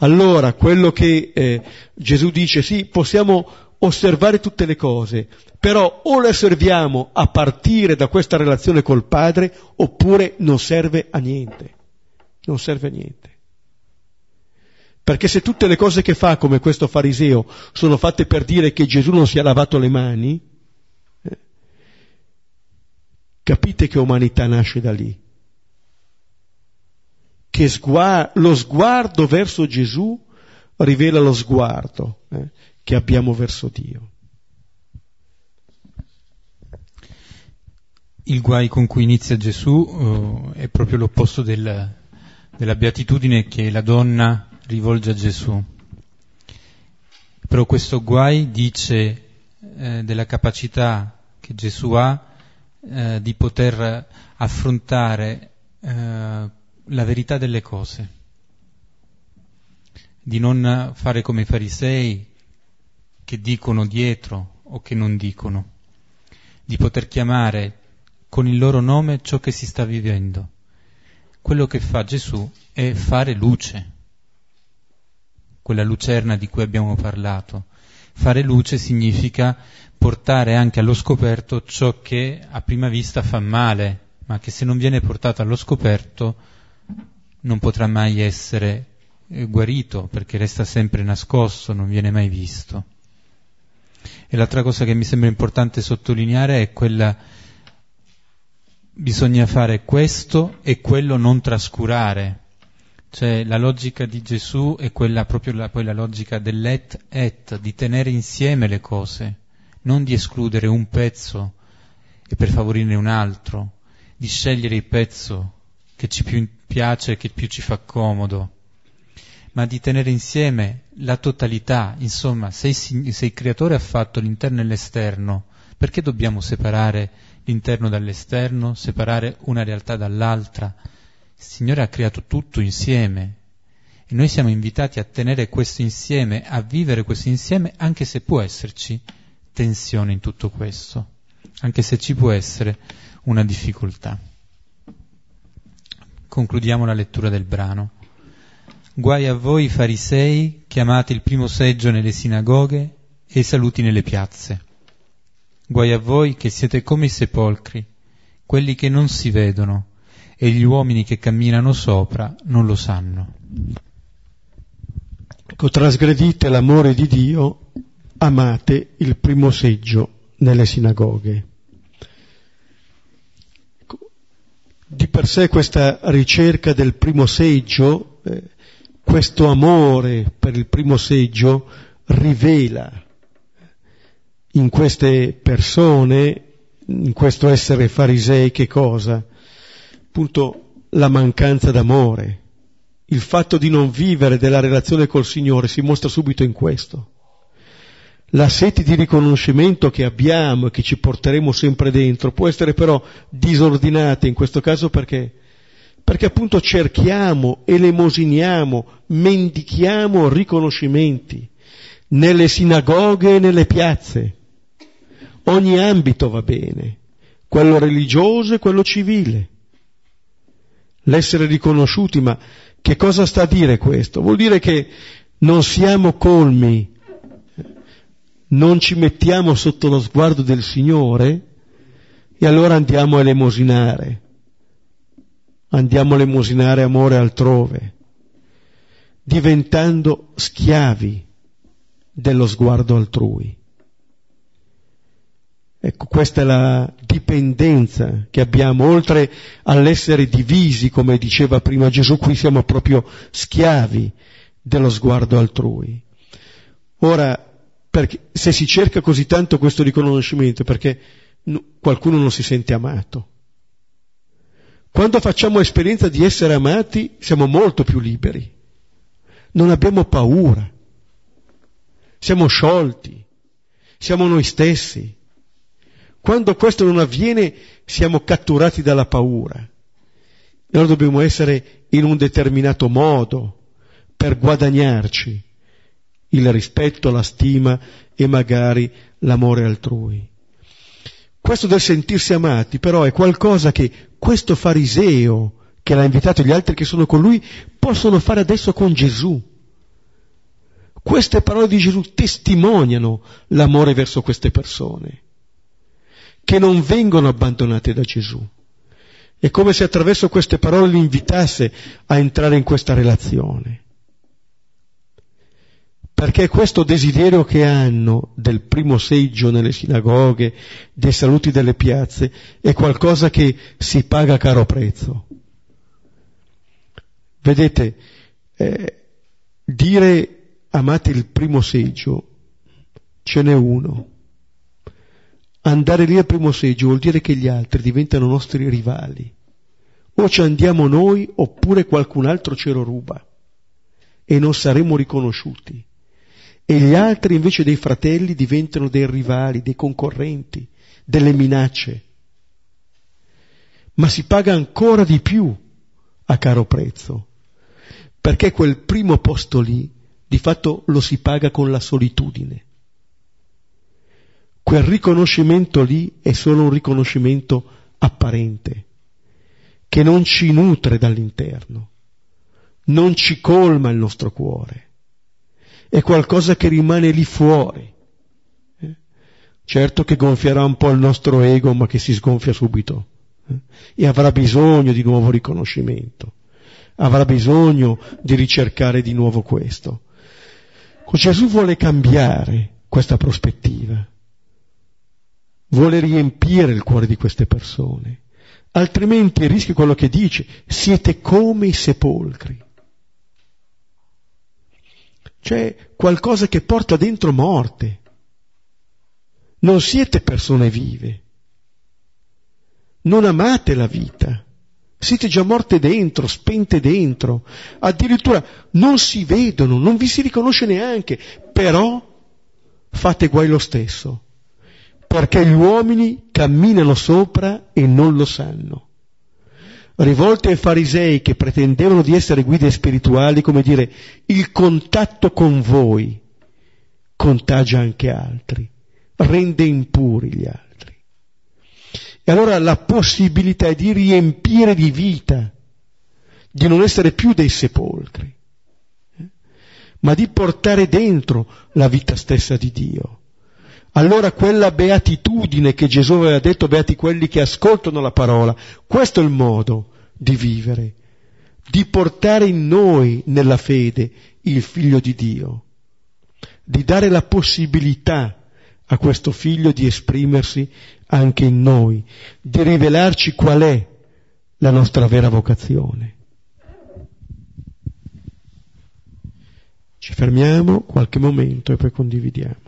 Allora, quello che eh, Gesù dice, sì, possiamo osservare tutte le cose, però o le osserviamo a partire da questa relazione col Padre, oppure non serve a niente. Non serve a niente. Perché se tutte le cose che fa, come questo fariseo, sono fatte per dire che Gesù non si è lavato le mani, eh, capite che umanità nasce da lì che sguardo, lo sguardo verso Gesù rivela lo sguardo eh, che abbiamo verso Dio. Il guai con cui inizia Gesù uh, è proprio l'opposto del, della beatitudine che la donna rivolge a Gesù. Però questo guai dice eh, della capacità che Gesù ha eh, di poter affrontare eh, la verità delle cose, di non fare come i farisei che dicono dietro o che non dicono, di poter chiamare con il loro nome ciò che si sta vivendo. Quello che fa Gesù è fare luce, quella lucerna di cui abbiamo parlato. Fare luce significa portare anche allo scoperto ciò che a prima vista fa male, ma che se non viene portato allo scoperto non potrà mai essere eh, guarito perché resta sempre nascosto, non viene mai visto. E l'altra cosa che mi sembra importante sottolineare è quella bisogna fare questo e quello non trascurare. Cioè la logica di Gesù è quella proprio la, poi la logica dell'et et, di tenere insieme le cose, non di escludere un pezzo e per favorirne un altro, di scegliere il pezzo che ci più piace, che più ci fa comodo, ma di tenere insieme la totalità, insomma, se il, se il creatore ha fatto l'interno e l'esterno, perché dobbiamo separare l'interno dall'esterno, separare una realtà dall'altra? Il Signore ha creato tutto insieme e noi siamo invitati a tenere questo insieme, a vivere questo insieme, anche se può esserci tensione in tutto questo, anche se ci può essere una difficoltà. Concludiamo la lettura del brano. Guai a voi farisei che amate il primo seggio nelle sinagoghe e i saluti nelle piazze. Guai a voi che siete come i sepolcri, quelli che non si vedono, e gli uomini che camminano sopra non lo sanno. Ecco, trasgredite l'amore di Dio, amate il primo seggio nelle sinagoghe. per sé questa ricerca del primo seggio, eh, questo amore per il primo seggio rivela in queste persone, in questo essere farisei, che cosa? Appunto la mancanza d'amore. Il fatto di non vivere della relazione col Signore si mostra subito in questo. La sete di riconoscimento che abbiamo e che ci porteremo sempre dentro può essere però disordinata in questo caso perché? Perché appunto cerchiamo, elemosiniamo, mendichiamo riconoscimenti nelle sinagoghe e nelle piazze. Ogni ambito va bene, quello religioso e quello civile. L'essere riconosciuti, ma che cosa sta a dire questo? Vuol dire che non siamo colmi non ci mettiamo sotto lo sguardo del Signore e allora andiamo a elemosinare. Andiamo a elemosinare amore altrove, diventando schiavi dello sguardo altrui. Ecco, questa è la dipendenza che abbiamo, oltre all'essere divisi, come diceva prima Gesù, qui siamo proprio schiavi dello sguardo altrui. Ora, perché, se si cerca così tanto questo riconoscimento, perché no, qualcuno non si sente amato. Quando facciamo esperienza di essere amati, siamo molto più liberi. Non abbiamo paura. Siamo sciolti. Siamo noi stessi. Quando questo non avviene, siamo catturati dalla paura. Allora dobbiamo essere in un determinato modo per guadagnarci il rispetto, la stima e magari l'amore altrui. Questo del sentirsi amati però è qualcosa che questo fariseo che l'ha invitato e gli altri che sono con lui possono fare adesso con Gesù. Queste parole di Gesù testimoniano l'amore verso queste persone, che non vengono abbandonate da Gesù. È come se attraverso queste parole li invitasse a entrare in questa relazione perché questo desiderio che hanno del primo seggio nelle sinagoghe, dei saluti delle piazze, è qualcosa che si paga a caro prezzo. Vedete, eh, dire amate il primo seggio, ce n'è uno. Andare lì al primo seggio vuol dire che gli altri diventano nostri rivali. O ci andiamo noi oppure qualcun altro ce lo ruba e non saremo riconosciuti e gli altri invece dei fratelli diventano dei rivali, dei concorrenti, delle minacce. Ma si paga ancora di più a caro prezzo, perché quel primo posto lì di fatto lo si paga con la solitudine. Quel riconoscimento lì è solo un riconoscimento apparente, che non ci nutre dall'interno, non ci colma il nostro cuore è qualcosa che rimane lì fuori. Eh? Certo che gonfierà un po' il nostro ego, ma che si sgonfia subito eh? e avrà bisogno di nuovo riconoscimento, avrà bisogno di ricercare di nuovo questo. Gesù vuole cambiare questa prospettiva, vuole riempire il cuore di queste persone, altrimenti rischia quello che dice, siete come i sepolcri. C'è qualcosa che porta dentro morte. Non siete persone vive. Non amate la vita. Siete già morte dentro, spente dentro. Addirittura non si vedono, non vi si riconosce neanche. Però fate guai lo stesso. Perché gli uomini camminano sopra e non lo sanno rivolte ai farisei che pretendevano di essere guide spirituali, come dire, il contatto con voi contagia anche altri, rende impuri gli altri. E allora la possibilità è di riempire di vita, di non essere più dei sepolcri, eh, ma di portare dentro la vita stessa di Dio. Allora quella beatitudine che Gesù aveva detto, beati quelli che ascoltano la parola, questo è il modo di vivere, di portare in noi nella fede il figlio di Dio, di dare la possibilità a questo figlio di esprimersi anche in noi, di rivelarci qual è la nostra vera vocazione. Ci fermiamo qualche momento e poi condividiamo.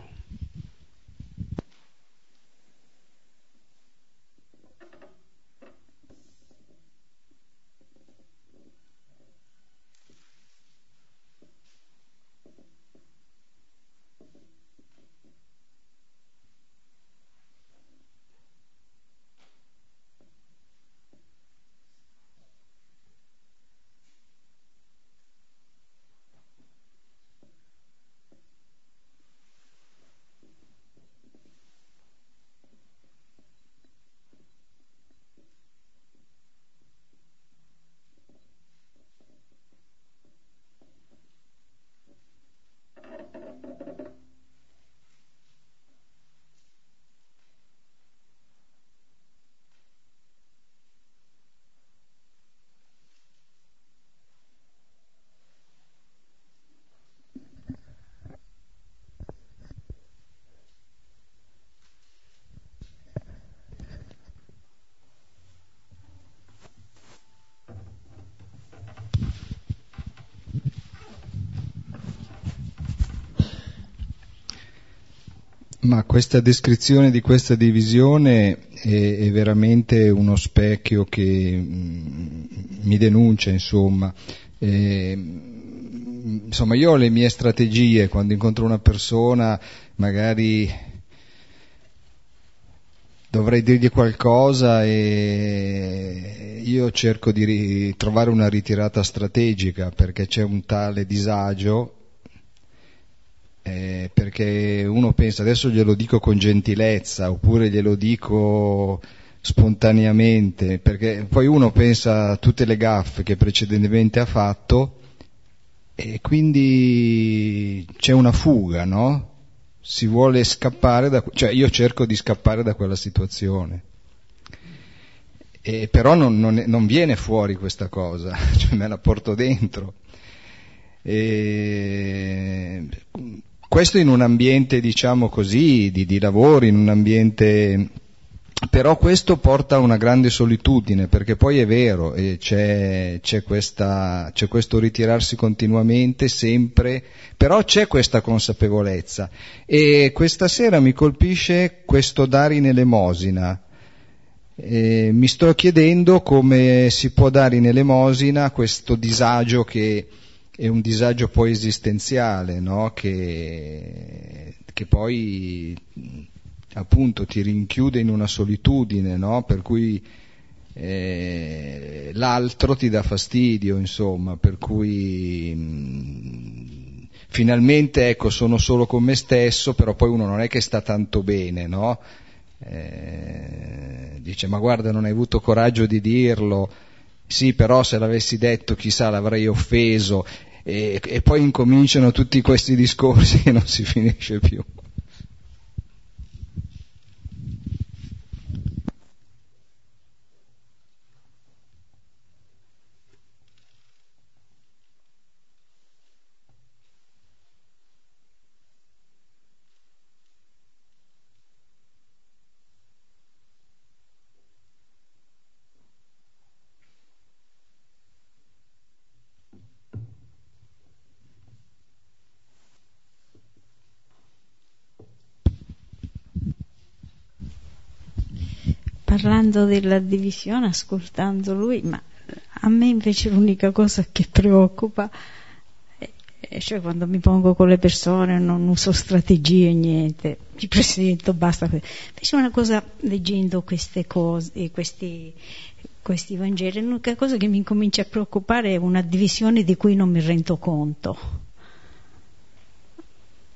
Ma questa descrizione di questa divisione è, è veramente uno specchio che mm, mi denuncia, insomma. E, insomma, io ho le mie strategie quando incontro una persona, magari dovrei dirgli qualcosa e io cerco di trovare una ritirata strategica perché c'è un tale disagio eh, perché uno pensa adesso glielo dico con gentilezza oppure glielo dico spontaneamente, perché poi uno pensa a tutte le gaffe che precedentemente ha fatto e quindi c'è una fuga, no? Si vuole scappare da, cioè io cerco di scappare da quella situazione. E però non, non, non viene fuori questa cosa, cioè me la porto dentro. E questo in un ambiente, diciamo così, di, di lavoro, in un ambiente però questo porta a una grande solitudine, perché poi è vero, c'è, c'è, questa, c'è, questo ritirarsi continuamente, sempre, però c'è questa consapevolezza. E questa sera mi colpisce questo dare in elemosina. E mi sto chiedendo come si può dare in elemosina questo disagio che è un disagio poi esistenziale, no? che, che, poi appunto ti rinchiude in una solitudine, no? per cui eh, l'altro ti dà fastidio, insomma, per cui mh, finalmente ecco sono solo con me stesso, però poi uno non è che sta tanto bene, no? Eh, dice ma guarda non hai avuto coraggio di dirlo, sì però se l'avessi detto chissà l'avrei offeso e, e poi incominciano tutti questi discorsi e non si finisce più. Parlando della divisione, ascoltando lui, ma a me invece l'unica cosa che preoccupa è cioè quando mi pongo con le persone non uso strategie, niente, mi presento, basta. Invece una cosa, leggendo queste cose, questi, questi Vangeli, l'unica cosa che mi comincia a preoccupare è una divisione di cui non mi rendo conto.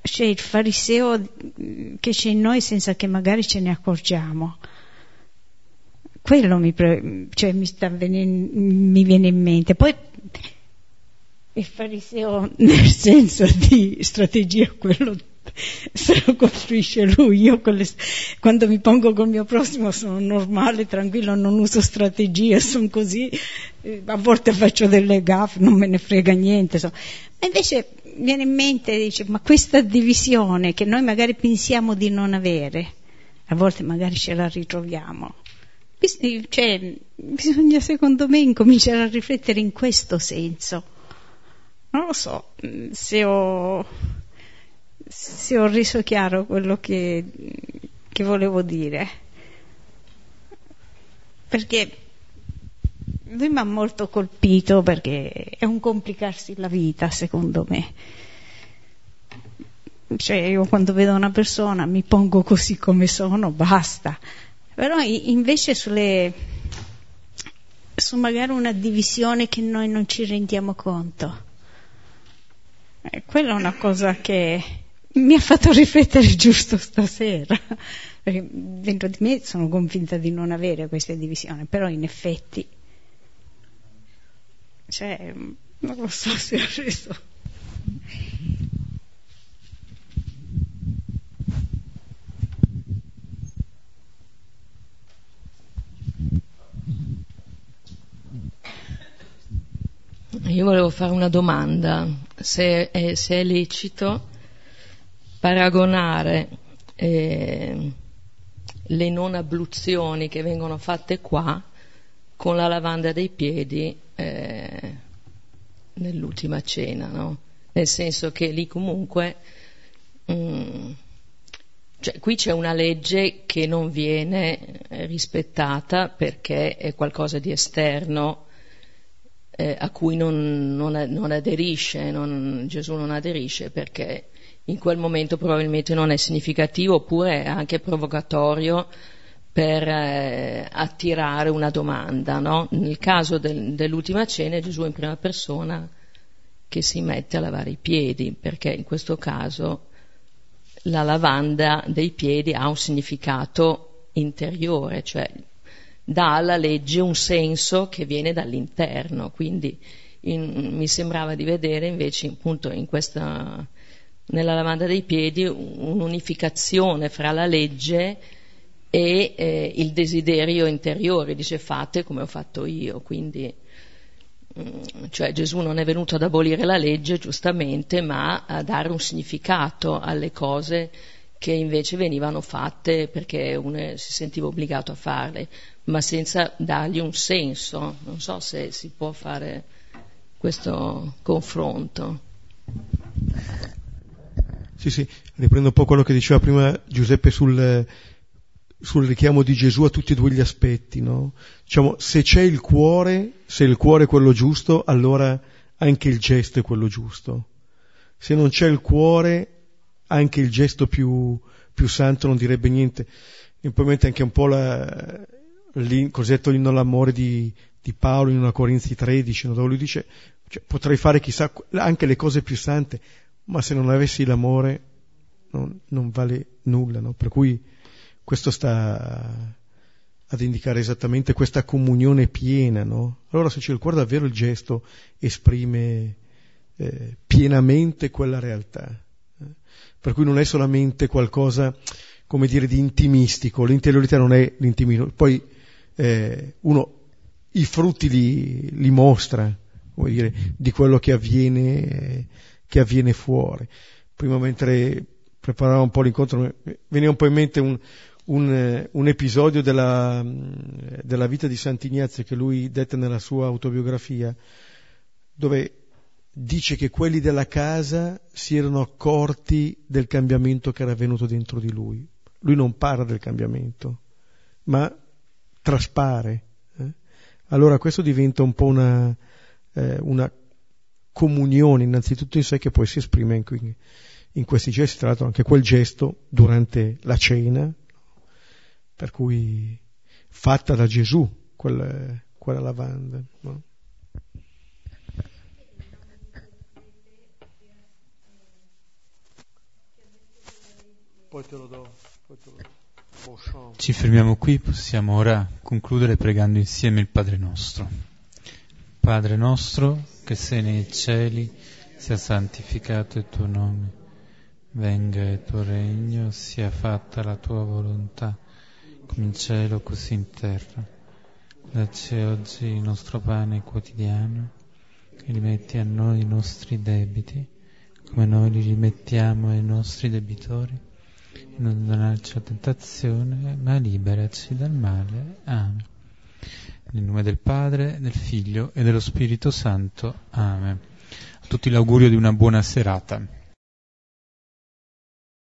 C'è il fariseo che c'è in noi senza che magari ce ne accorgiamo quello mi, cioè, mi, venendo, mi, viene in mente. Poi il fariseo nel senso di strategia, quello se lo costruisce lui. Io quelle, quando mi pongo col mio prossimo sono normale, tranquillo, non uso strategie, sono così. Eh, a volte faccio delle gaffe, non me ne frega niente. So. Ma invece viene in mente, dice, ma questa divisione che noi magari pensiamo di non avere, a volte magari ce la ritroviamo cioè, bisogna secondo me incominciare a riflettere in questo senso. Non lo so se ho, se ho reso chiaro quello che, che volevo dire. Perché lui mi ha molto colpito perché è un complicarsi la vita, secondo me. Cioè, io quando vedo una persona mi pongo così come sono, basta. Però invece sulle, su magari una divisione che noi non ci rendiamo conto. Eh, quella è una cosa che mi ha fatto riflettere giusto stasera, perché dentro di me sono convinta di non avere queste divisioni, però in effetti, cioè, non lo so se ho reso. Io volevo fare una domanda, se è, se è lecito paragonare eh, le non abluzioni che vengono fatte qua con la lavanda dei piedi eh, nell'ultima cena, no? nel senso che lì comunque mh, mm, cioè, qui c'è una legge che non viene rispettata perché è qualcosa di esterno eh, a cui non, non, non aderisce, non, Gesù non aderisce perché in quel momento probabilmente non è significativo oppure è anche provocatorio per eh, attirare una domanda. No? Nel caso del, dell'ultima cena è Gesù in prima persona che si mette a lavare i piedi, perché in questo caso la lavanda dei piedi ha un significato interiore, cioè dà alla legge un senso che viene dall'interno, quindi in, mi sembrava di vedere invece appunto in questa, nella lavanda dei piedi un'unificazione fra la legge e eh, il desiderio interiore, dice fate come ho fatto io, quindi mm, cioè Gesù non è venuto ad abolire la legge giustamente, ma a dare un significato alle cose che invece venivano fatte perché uno si sentiva obbligato a farle ma senza dargli un senso. Non so se si può fare questo confronto. Sì, sì, riprendo un po' quello che diceva prima Giuseppe sul, sul richiamo di Gesù a tutti e due gli aspetti, no? Diciamo, se c'è il cuore, se il cuore è quello giusto, allora anche il gesto è quello giusto. Se non c'è il cuore, anche il gesto più, più santo non direbbe niente. E poi anche un po' la, il cosiddetto inno all'amore di, di Paolo in una Corinzi 13, no? dove lui dice cioè, potrei fare chissà anche le cose più sante, ma se non avessi l'amore non, non vale nulla. No? Per cui questo sta ad indicare esattamente questa comunione piena. No? Allora se c'è il cuore davvero il gesto esprime eh, pienamente quella realtà. Eh? Per cui non è solamente qualcosa come dire, di intimistico, l'interiorità non è l'intimismo. Poi eh, uno i frutti li, li mostra, come dire, di quello che avviene, che avviene fuori. Prima mentre preparavo un po' l'incontro, veniva un po' in mente un, un, un episodio della, della, vita di Sant'Ignazio che lui dette nella sua autobiografia, dove dice che quelli della casa si erano accorti del cambiamento che era avvenuto dentro di lui. Lui non parla del cambiamento, ma traspare. Eh? Allora questo diventa un po' una, eh, una, comunione innanzitutto in sé che poi si esprime in, in questi gesti, tra l'altro anche quel gesto durante la cena, per cui fatta da Gesù quella, quella lavanda. No? Poi te lo do. Poi te lo do. Ci fermiamo qui, possiamo ora concludere pregando insieme il Padre nostro. Padre nostro che sei nei cieli, sia santificato il tuo nome, venga il tuo regno, sia fatta la tua volontà, come in cielo così in terra. Dacci oggi il nostro pane quotidiano e rimetti a noi i nostri debiti, come noi li rimettiamo ai nostri debitori non donarci la tentazione, ma liberaci dal male. Amen. Nel nome del Padre, del Figlio e dello Spirito Santo. Amen. A tutti l'augurio di una buona serata.